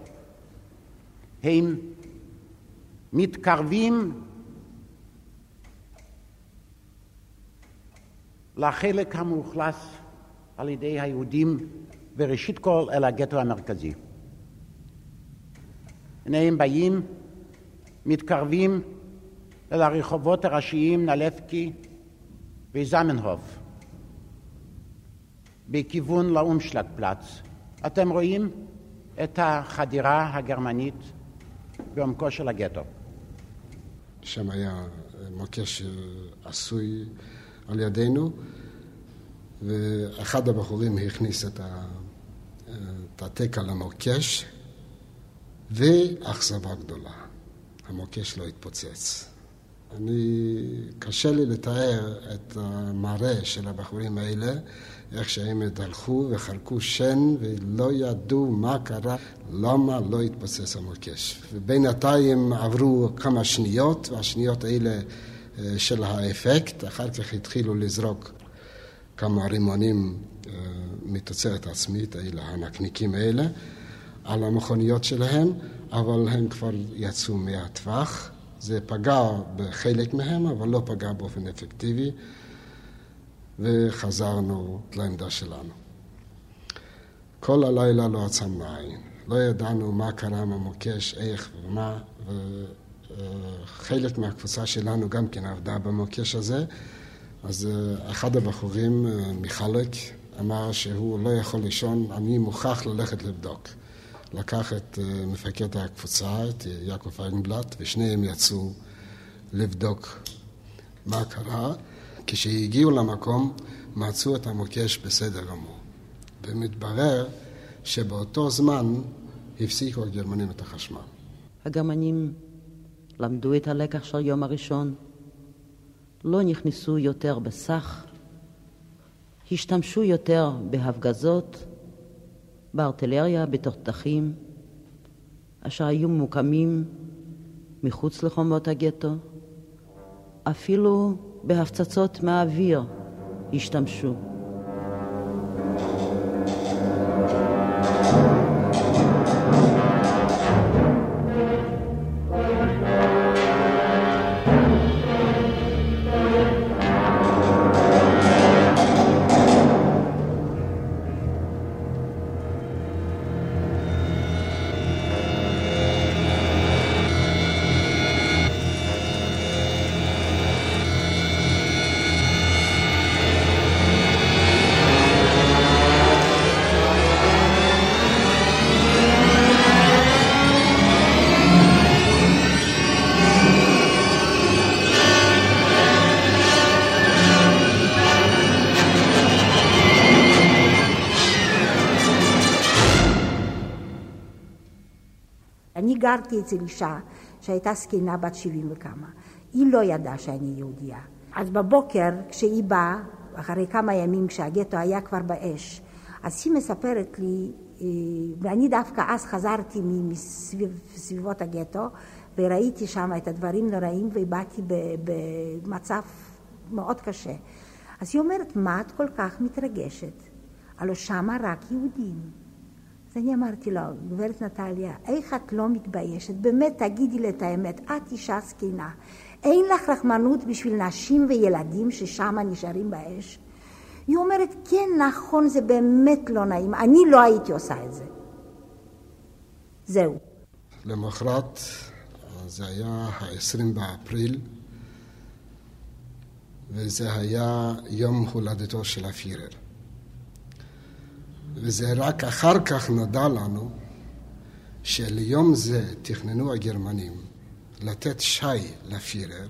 הם מתקרבים לחלק המאוכלס על ידי היהודים וראשית כל אל הגטו המרכזי. הנה הם באים, מתקרבים אל הרחובות הראשיים נלפקי וזמנהוף בכיוון לאומשלג פלאץ. אתם רואים את החדירה הגרמנית בעומקו של הגטו. שם היה מוקש עשוי על ידינו, ואחד הבחורים הכניס את התקע למוקש, ואכזבה גדולה. המוקש לא התפוצץ. אני, קשה לי לתאר את המראה של הבחורים האלה, איך שהם הלכו וחלקו שן ולא ידעו מה קרה, למה לא התפוצץ המוקש. ובינתיים עברו כמה שניות, והשניות האלה אה, של האפקט, אחר כך התחילו לזרוק כמה רימונים אה, מתוצרת עצמית, האלה, הנקניקים האלה, על המכוניות שלהם, אבל הם כבר יצאו מהטווח. זה פגע בחלק מהם, אבל לא פגע באופן אפקטיבי, וחזרנו לעמדה שלנו. כל הלילה לא עצמנו עין. לא ידענו מה קרה עם המוקש, איך ומה, וחלק מהקבוצה שלנו גם כן עבדה במוקש הזה. אז אה, אחד הבחורים, אה, מיכלק, אמר שהוא לא יכול לישון, אני מוכרח ללכת לבדוק. לקח את אה, מפקד הקבוצה, את יעקב איינבלט, ושניהם יצאו לבדוק מה קרה. כשהגיעו למקום, מצאו את המוקש בסדר גמור. ומתברר שבאותו זמן הפסיקו הגרמנים את החשמל. הגרמנים למדו את הלקח של יום הראשון, לא נכנסו יותר בסך, השתמשו יותר בהפגזות, בארטילריה, בתותחים, אשר היו ממוקמים מחוץ לחומות הגטו, אפילו בהפצצות מהאוויר השתמשו. גרתי אצל אישה שהייתה זקנה בת שבעים וכמה. היא לא ידעה שאני יהודייה. אז בבוקר, כשהיא באה, אחרי כמה ימים כשהגטו היה כבר באש, אז היא מספרת לי, אה, ואני דווקא אז חזרתי מסביבות הגטו, וראיתי שם את הדברים נוראים, ובאתי במצב מאוד קשה. אז היא אומרת, מה את כל כך מתרגשת? הלוא שמה רק יהודים. אז אני אמרתי לו, גברת נטליה, איך את לא מתביישת? באמת, תגידי לי את האמת, את אישה זקנה. אין לך רחמנות בשביל נשים וילדים ששם נשארים באש? היא אומרת, כן, נכון, זה באמת לא נעים, אני לא הייתי עושה את זה. זהו. למחרת, זה היה ה-20 באפריל, וזה היה יום הולדתו של הפירר. וזה רק אחר כך נודע לנו שליום זה תכננו הגרמנים לתת שי לפירר,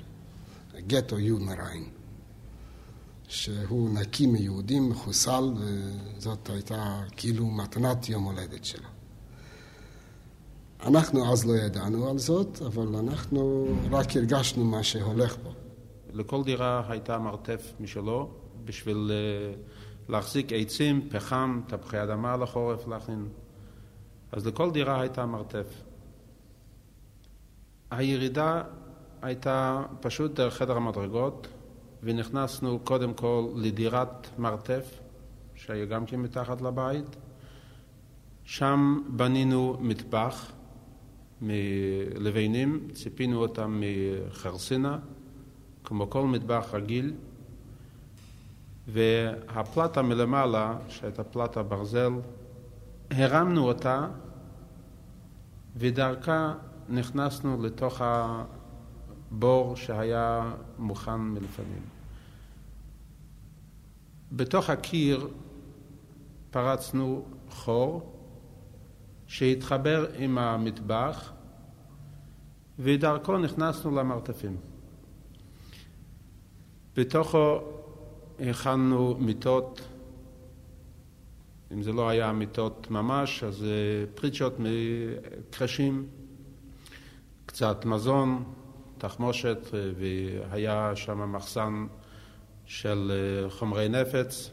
גטו יודנריין, שהוא נקי מיהודים, מחוסל, וזאת הייתה כאילו מתנת יום הולדת שלו. אנחנו אז לא ידענו על זאת, אבל אנחנו רק הרגשנו מה שהולך פה. לכל דירה הייתה מרתף משלו בשביל אה, להחזיק עצים, פחם, תפוחי אדמה לחורף להכין. אז לכל דירה הייתה מרתף. הירידה הייתה פשוט דרך חדר המדרגות, ונכנסנו קודם כל לדירת מרתף, שהיה גם כן מתחת לבית. שם בנינו מטבח מלבנים, ציפינו אותם מחרסינה, כמו כל מטבח רגיל, והפלטה מלמעלה, שהייתה פלטה ברזל, הרמנו אותה ודרכה נכנסנו לתוך הבור שהיה מוכן מלפנים. בתוך הקיר פרצנו חור שהתחבר עם המטבח ודרכו נכנסנו למרתפים. בתוכו הכנו מיטות, אם זה לא היה מיטות ממש, אז פריצ'ות מקרשים, קצת מזון, תחמושת, והיה שם מחסן של חומרי נפץ.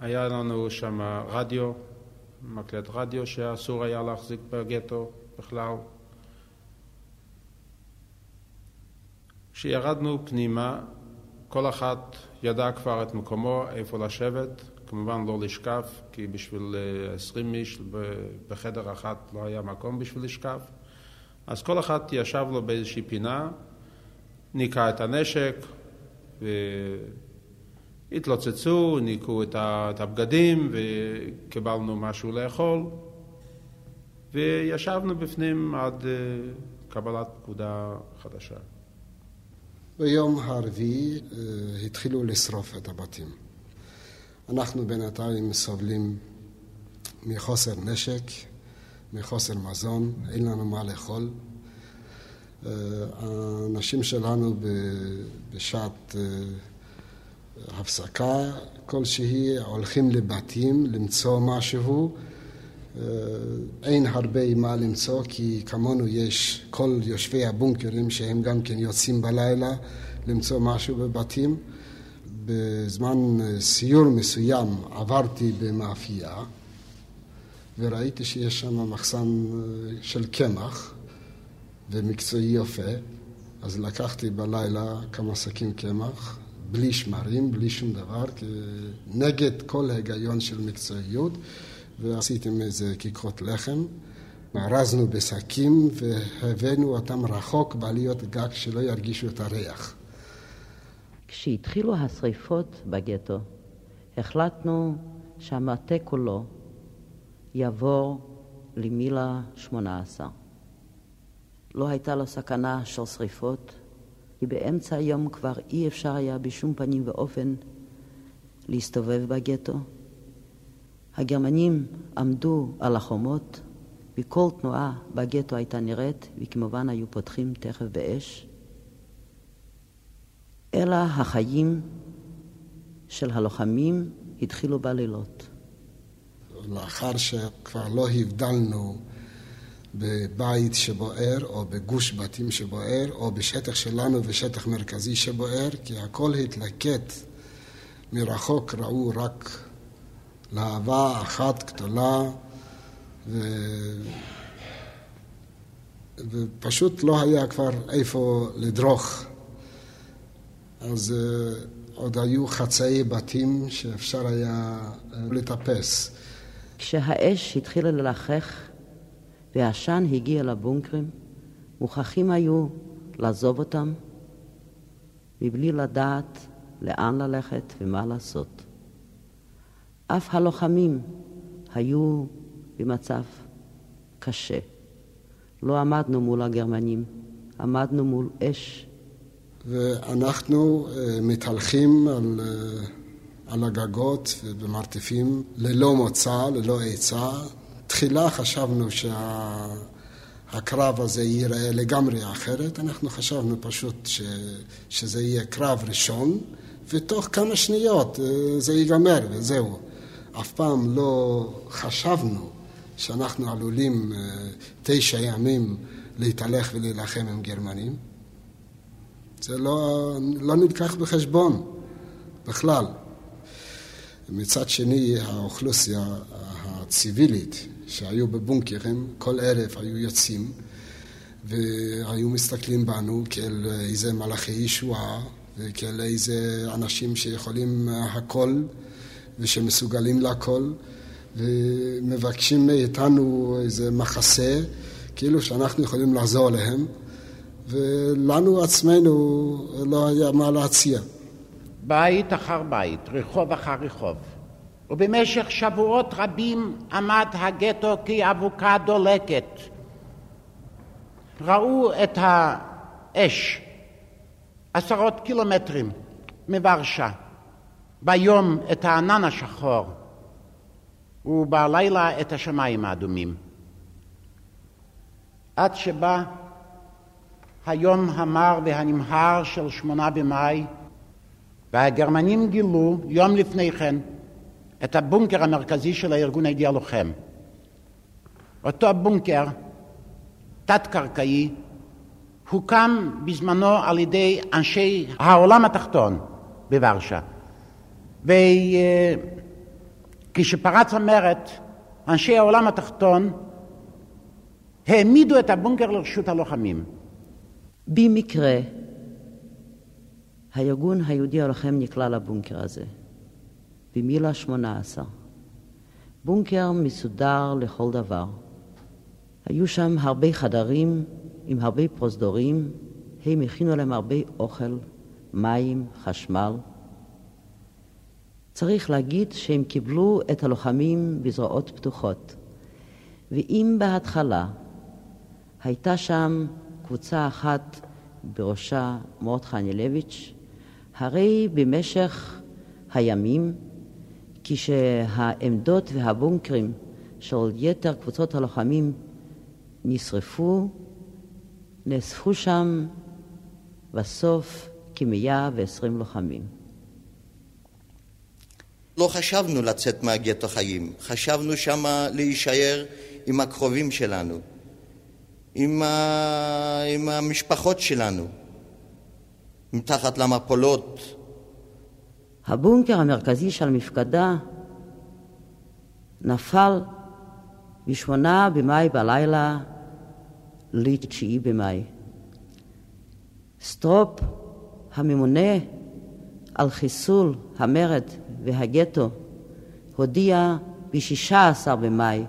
היה לנו שם רדיו, מקלט רדיו שאסור היה להחזיק בגטו בכלל. כשירדנו פנימה, כל אחת ידעה כבר את מקומו, איפה לשבת, כמובן לא לשכב, כי בשביל אה, עשרים איש בחדר אחת לא היה מקום בשביל לשכב. אז כל אחת ישב לו באיזושהי פינה, ניקה את הנשק, והתלוצצו, ניקו את הבגדים, וקיבלנו משהו לאכול, וישבנו בפנים עד אה, קבלת פקודה חדשה. ביום הרביעי אה, התחילו לשרוף את הבתים. אנחנו בינתיים סובלים מחוסר נשק, מחוסר מזון, אין לנו מה לאכול. אה, האנשים שלנו בשעת אה, הפסקה כלשהי הולכים לבתים למצוא משהו אין הרבה מה למצוא, כי כמונו יש כל יושבי הבונקרים שהם גם כן יוצאים בלילה למצוא משהו בבתים. בזמן סיור מסוים עברתי במאפייה וראיתי שיש שם מחסן אה, של קמח ומקצועי יפה, אז לקחתי בלילה כמה שקים קמח, בלי שמרים, בלי שום דבר, נגד כל ההיגיון של מקצועיות. ועשיתם איזה כיכרות לחם. ארזנו בשקים והבאנו אותם רחוק בעליות גג שלא ירגישו את הריח. כשהתחילו השריפות בגטו, החלטנו שהמטה כולו יעבור למילה 18. לא הייתה לו סכנה של שריפות, כי באמצע היום כבר אי אפשר היה בשום פנים ואופן להסתובב בגטו. הגרמנים עמדו על החומות, וכל תנועה בגטו הייתה נראית, וכמובן היו פותחים תכף באש. אלא החיים של הלוחמים התחילו בלילות. לאחר שכבר לא הבדלנו בבית שבוער, או בגוש בתים שבוער, או בשטח שלנו ושטח מרכזי שבוער, כי הכל התלקט מרחוק, ראו רק להבה אחת גדולה, ו... ופשוט לא היה כבר איפה לדרוך. אז uh, עוד היו חצאי בתים שאפשר היה uh, לטפס. כשהאש התחילה ללחך והעשן הגיע לבונקרים, מוכרחים היו לעזוב אותם מבלי לדעת לאן ללכת ומה לעשות. אף הלוחמים היו במצב קשה. לא עמדנו מול הגרמנים, עמדנו מול אש. ואנחנו uh, מתהלכים על, uh, על הגגות ובמרתפים ללא מוצא, ללא עצה. תחילה חשבנו שהקרב שה... הזה ייראה לגמרי אחרת, אנחנו חשבנו פשוט ש... שזה יהיה קרב ראשון, ותוך כמה שניות uh, זה ייגמר וזהו. אף פעם לא חשבנו שאנחנו עלולים אה, תשע ימים להתהלך ולהילחם עם גרמנים. זה לא, לא נלקח בחשבון בכלל. מצד שני, האוכלוסייה הציבילית שהיו בבונקרים, כל ערב היו יוצאים והיו מסתכלים בנו כאל איזה מלאכי ישועה וכאל איזה אנשים שיכולים הכל ושמסוגלים להכל. ומבקשים מאיתנו איזה מחסה, כאילו שאנחנו יכולים לעזור להם, ולנו עצמנו לא היה מה להציע. בית אחר בית, רחוב אחר רחוב. ובמשך שבועות רבים עמד הגטו כאבוקה דולקת. ראו את האש עשרות קילומטרים מוורשה, ביום את הענן השחור. ובלילה את השמיים האדומים. עד שבא היום המר והנמהר של שמונה במאי, והגרמנים גילו יום לפני כן את הבונקר המרכזי של הארגון הידיע לוחם. אותו בונקר, תת-קרקעי, הוקם בזמנו על ידי אנשי העולם התחתון בוורשה. כשפרץ המרד, אנשי העולם התחתון העמידו את הבונקר לרשות הלוחמים. במקרה, הארגון היהודי הלוחם נקלע לבונקר הזה, במילה 18. בונקר מסודר לכל דבר. היו שם הרבה חדרים עם הרבה פרוזדורים, הם הכינו להם הרבה אוכל, מים, חשמל. צריך להגיד שהם קיבלו את הלוחמים בזרועות פתוחות. ואם בהתחלה הייתה שם קבוצה אחת בראשה מורדכי אנילביץ', הרי במשך הימים, כשהעמדות והבונקרים של יתר קבוצות הלוחמים נשרפו, נאספו שם בסוף כ-120 לוחמים. לא חשבנו לצאת מהגטו חיים, חשבנו שמה להישאר עם הקרובים שלנו, עם, ה... עם המשפחות שלנו, מתחת למפולות. הבונקר המרכזי של המפקדה נפל בשמונה במאי בלילה לתשיעי במאי. סטרופ, הממונה על חיסול המרד והגטו הודיע ב-16 במאי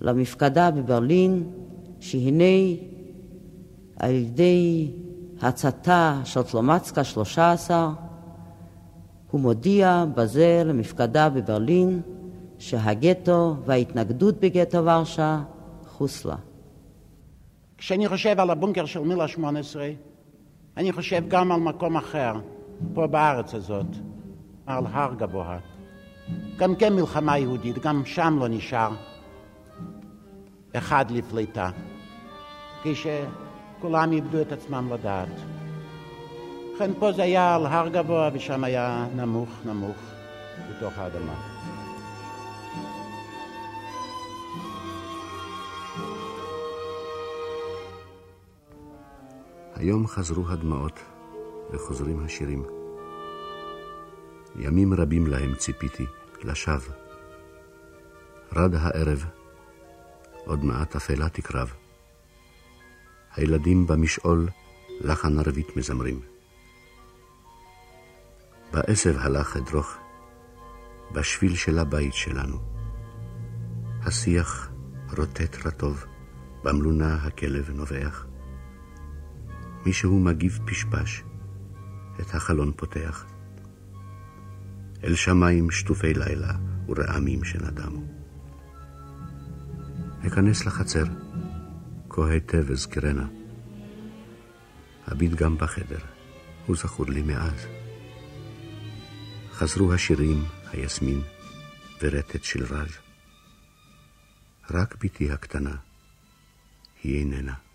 למפקדה בברלין שהנה על ידי הצתה של סלומצקה 13 הוא מודיע בזה למפקדה בברלין שהגטו וההתנגדות בגטו ורשה חוסלה. כשאני חושב על הבונקר של מילה 18, אני חושב גם על מקום אחר, פה בארץ הזאת. על הר גבוה. גם כן מלחמה יהודית, גם שם לא נשאר אחד לפליטה, כשכולם איבדו את עצמם לדעת. לכן פה זה היה על הר גבוה ושם היה נמוך נמוך בתוך האדמה. היום חזרו הדמעות וחוזרים השירים. ימים רבים להם ציפיתי, לשווא. רד הערב, עוד מעט אפלה תקרב. הילדים במשעול לחן ערבית מזמרים. בעשב הלך אדרוך, בשביל של הבית שלנו, השיח רוטט רטוב, במלונה הכלב נובח. מישהו מגיב פשפש, את החלון פותח. אל שמיים שטופי לילה ורעמים שנדמו. אכנס לחצר, כה היטב אזכרנה. אביט גם בחדר, הוא זכור לי מאז. חזרו השירים, היסמין ורטט של רז. רק בתי הקטנה, היא איננה.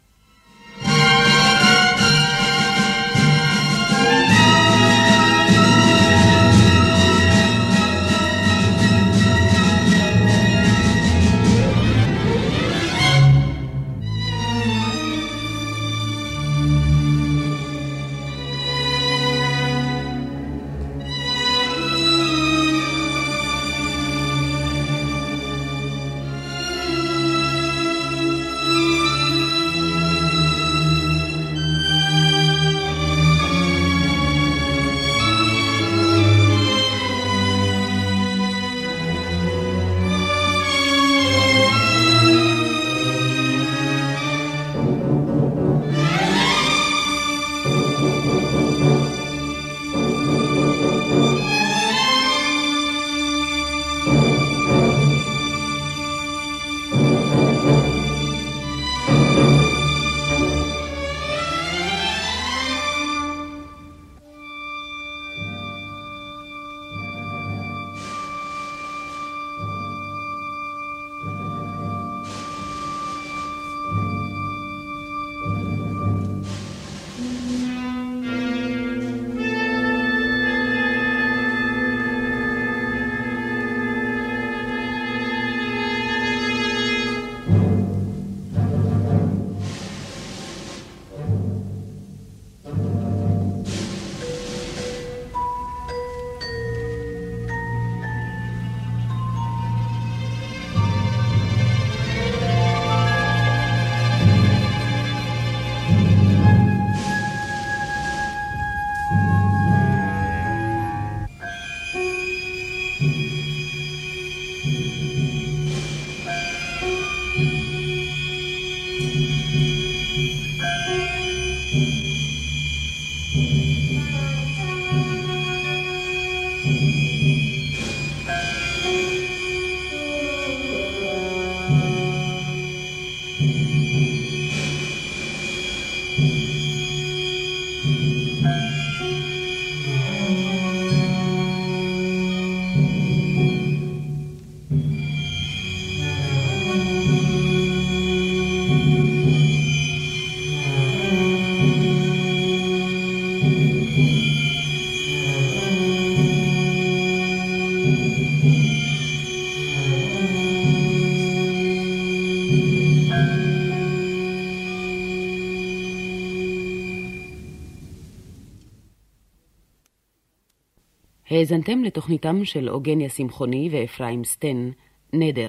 האזנתם לתוכניתם של אוגניה שמחוני ואפרים סטן, נדר.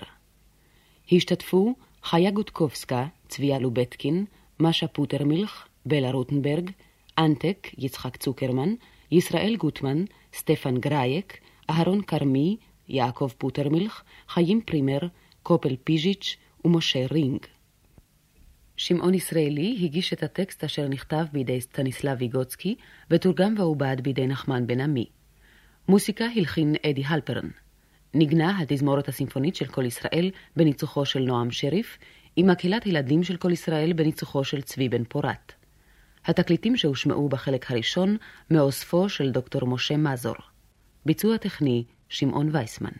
השתתפו חיה גוטקובסקה, צביה לובטקין, משה פוטרמילך, בלה רוטנברג, אנטק, יצחק צוקרמן, ישראל גוטמן, סטפן גרייק, אהרון כרמי, יעקב פוטרמילך, חיים פרימר, קופל פיז'יץ' ומשה רינג. שמעון ישראלי הגיש את הטקסט אשר נכתב בידי סטניסלב ויגוצקי ותורגם ועובד בידי נחמן בן עמי. מוסיקה הלחין אדי הלפרן. נגנה התזמורת הסימפונית של כל ישראל בניצוחו של נועם שריף, עם מקהלת ילדים של כל ישראל בניצוחו של צבי בן פורת. התקליטים שהושמעו בחלק הראשון מאוספו של דוקטור משה מזור. ביצוע טכני שמעון וייסמן.